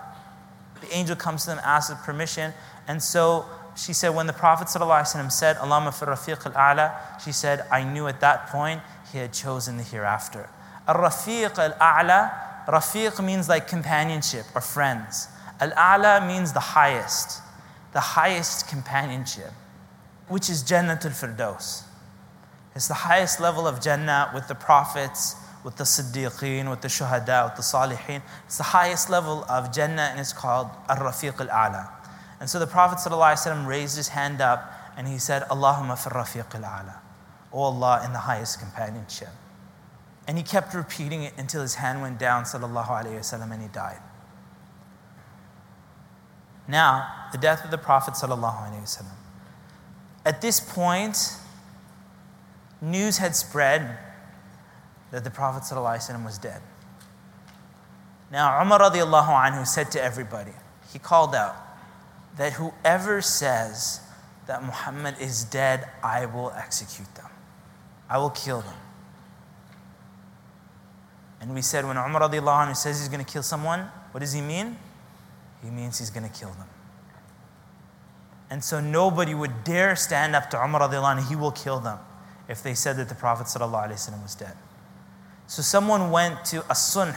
Speaker 3: The angel comes to them, asks permission. And so she said, when the Prophet said, Allahumma fi rafiq al-a'la, she said, I knew at that point he had chosen the hereafter. Al-rafiq al-a'la, rafiq means like companionship or friends. Al-a'la means the highest, the highest companionship, which is Jannatul Firdaus. It's the highest level of Jannah with the prophets, with the Siddiqeen, with the Shuhada, with the Salihin. It's the highest level of Jannah and it's called Ar-Rafiq al-A'la. And so the Prophet ﷺ raised his hand up and he said, Allahumma fi rafiq al-A'la. O Allah, in the highest companionship. And he kept repeating it until his hand went down, sallallahu alayhi wasallam, and he died. Now, the death of the Prophet sallallahu alayhi wasallam. At this point, news had spread that the Prophet ﷺ was dead. Now, Umar radiallahu anhu said to everybody, he called out that whoever says that Muhammad is dead, I will execute them. I will kill them. And we said when Umar radiallahu anhu says he's going to kill someone, what does he mean? He means he's going to kill them. And so nobody would dare stand up to Umar radiallahu anhu, he will kill them, if they said that the Prophet was dead. So someone went to As-Sunh,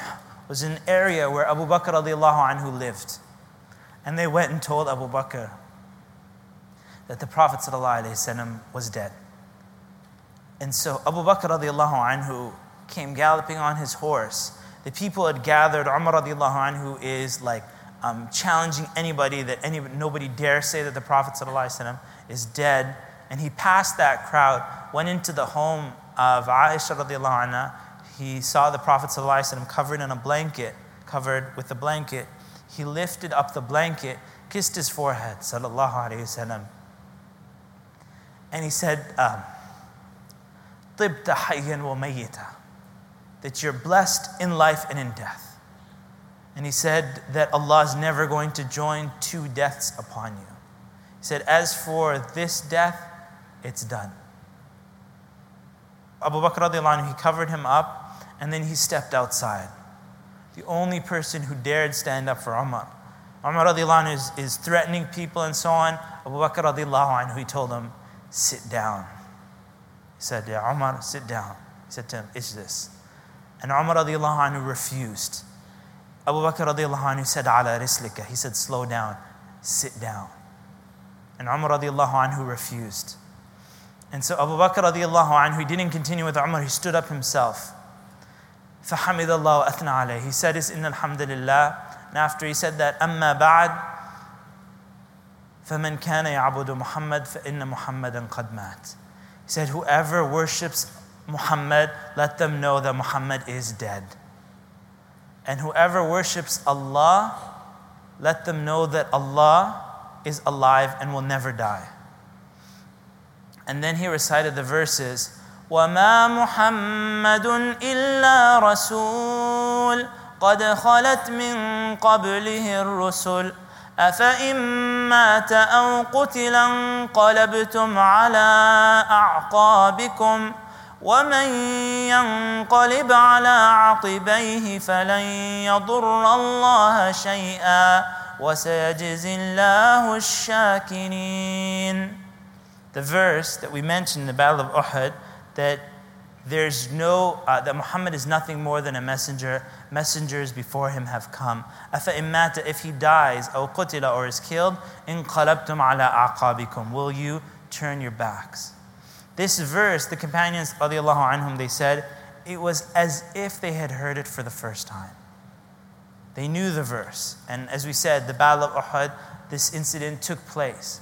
Speaker 3: was an area where Abu Bakr radiallahu anhu lived. And they went and told Abu Bakr that the Prophet was dead. And so Abu Bakr radiallahu anhu came galloping on his horse. The people had gathered. Umar radiallahu anhu is like um, challenging anybody that any, nobody dare say that the Prophet is dead. And he passed that crowd, went into the home of Aisha radiallahu anha. He saw the Prophet covered in a blanket, covered with a blanket. He lifted up the blanket, kissed his forehead, sallallahu alayhi wasallam. And he said, um, that you're blessed in life and in death. And he said that Allah is never going to join two deaths upon you. He said, As for this death, it's done. Abu Bakr radiallahu he covered him up and then he stepped outside. The only person who dared stand up for Umar. Umar radiallahu is, is threatening people and so on. Abu Bakr radiallahu anhu, he told him, sit down. He said, Ya Umar, sit down. He said to him, it's this." And Umar radiallahu anhu refused. Abu Bakr radiallahu anhu said, Ala rislika. He said, slow down, sit down. And Umar radiallahu anhu refused. And so Abu Bakr radiallahu anhu, he didn't continue with Umar, he stood up himself. فحمد الله وأثنى عليه. He said, إن الحمد لله. And after he said that, أما بعد فمن كان يعبد محمد فإن محمدا قد مات. He said, whoever worships Muhammad, let them know that Muhammad is dead. And whoever worships Allah, let them know that Allah is alive and will never die. And then he recited the verses وما محمد إلا رسول قد خلت من قبله الرسل أفإن مات أو قتل انقلبتم على أعقابكم ومن ينقلب على عقبيه فلن يضر الله شيئا وسيجزي الله الشاكرين. The verse that we mentioned in the Battle of Uhud that there's no uh, that Muhammad is nothing more than a messenger. Messengers before him have come. If he dies, or is killed, in ala aqabikum. Will you turn your backs? This verse, the companions, anhum, they said, it was as if they had heard it for the first time. They knew the verse. And as we said, the Battle of Uhud, this incident took place,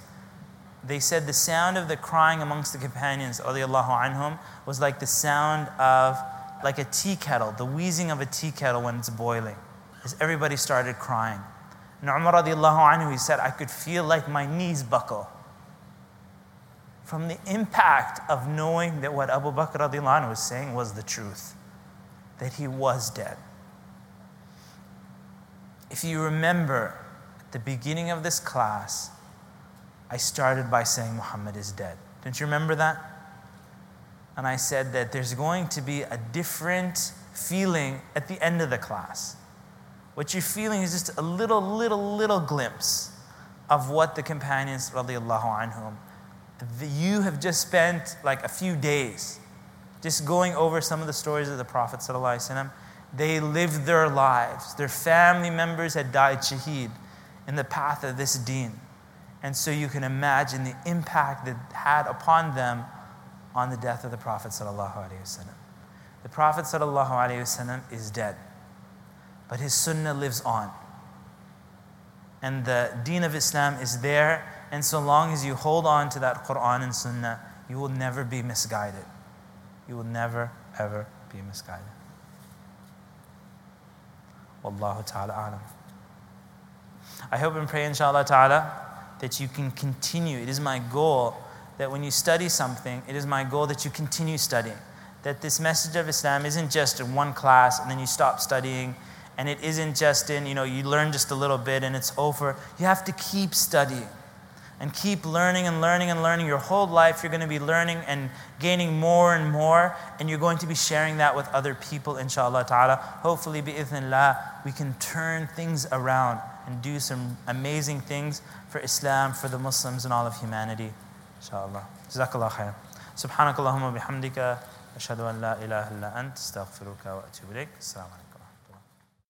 Speaker 3: they said the sound of the crying amongst the companions radiallahu anhum, was like the sound of like a tea kettle, the wheezing of a tea kettle when it's boiling, as everybody started crying. And Umar radiallahu anhu, he said, I could feel like my knees buckle from the impact of knowing that what Abu Bakr radiallahu anhu was saying was the truth, that he was dead. If you remember at the beginning of this class, I started by saying Muhammad is dead. Don't you remember that? And I said that there's going to be a different feeling at the end of the class. What you're feeling is just a little, little, little glimpse of what the companions, radiallahu anhum, you have just spent like a few days just going over some of the stories of the Prophet. They lived their lives, their family members had died shaheed in the path of this deen. And so you can imagine the impact that had upon them on the death of the Prophet. The Prophet is dead, but his sunnah lives on. And the deen of Islam is there, and so long as you hold on to that Quran and sunnah, you will never be misguided. You will never, ever be misguided. Wallahu ta'ala alam. I hope and pray, inshallah ta'ala, that you can continue. It is my goal that when you study something, it is my goal that you continue studying. That this message of Islam isn't just in one class and then you stop studying, and it isn't just in, you know, you learn just a little bit and it's over. You have to keep studying and keep learning and learning and learning. Your whole life, you're going to be learning and gaining more and more, and you're going to be sharing that with other people, inshallah ta'ala. Hopefully, bi'ithnillah, we can turn things around and do some amazing things for Islam, for the Muslims, and all of humanity. Inshallah. Jazakallah khair. سبحانك اللهم وبحمدك أشهد أن لا إله إلا أنت استغفرك وأتوب إليك السلام عليكم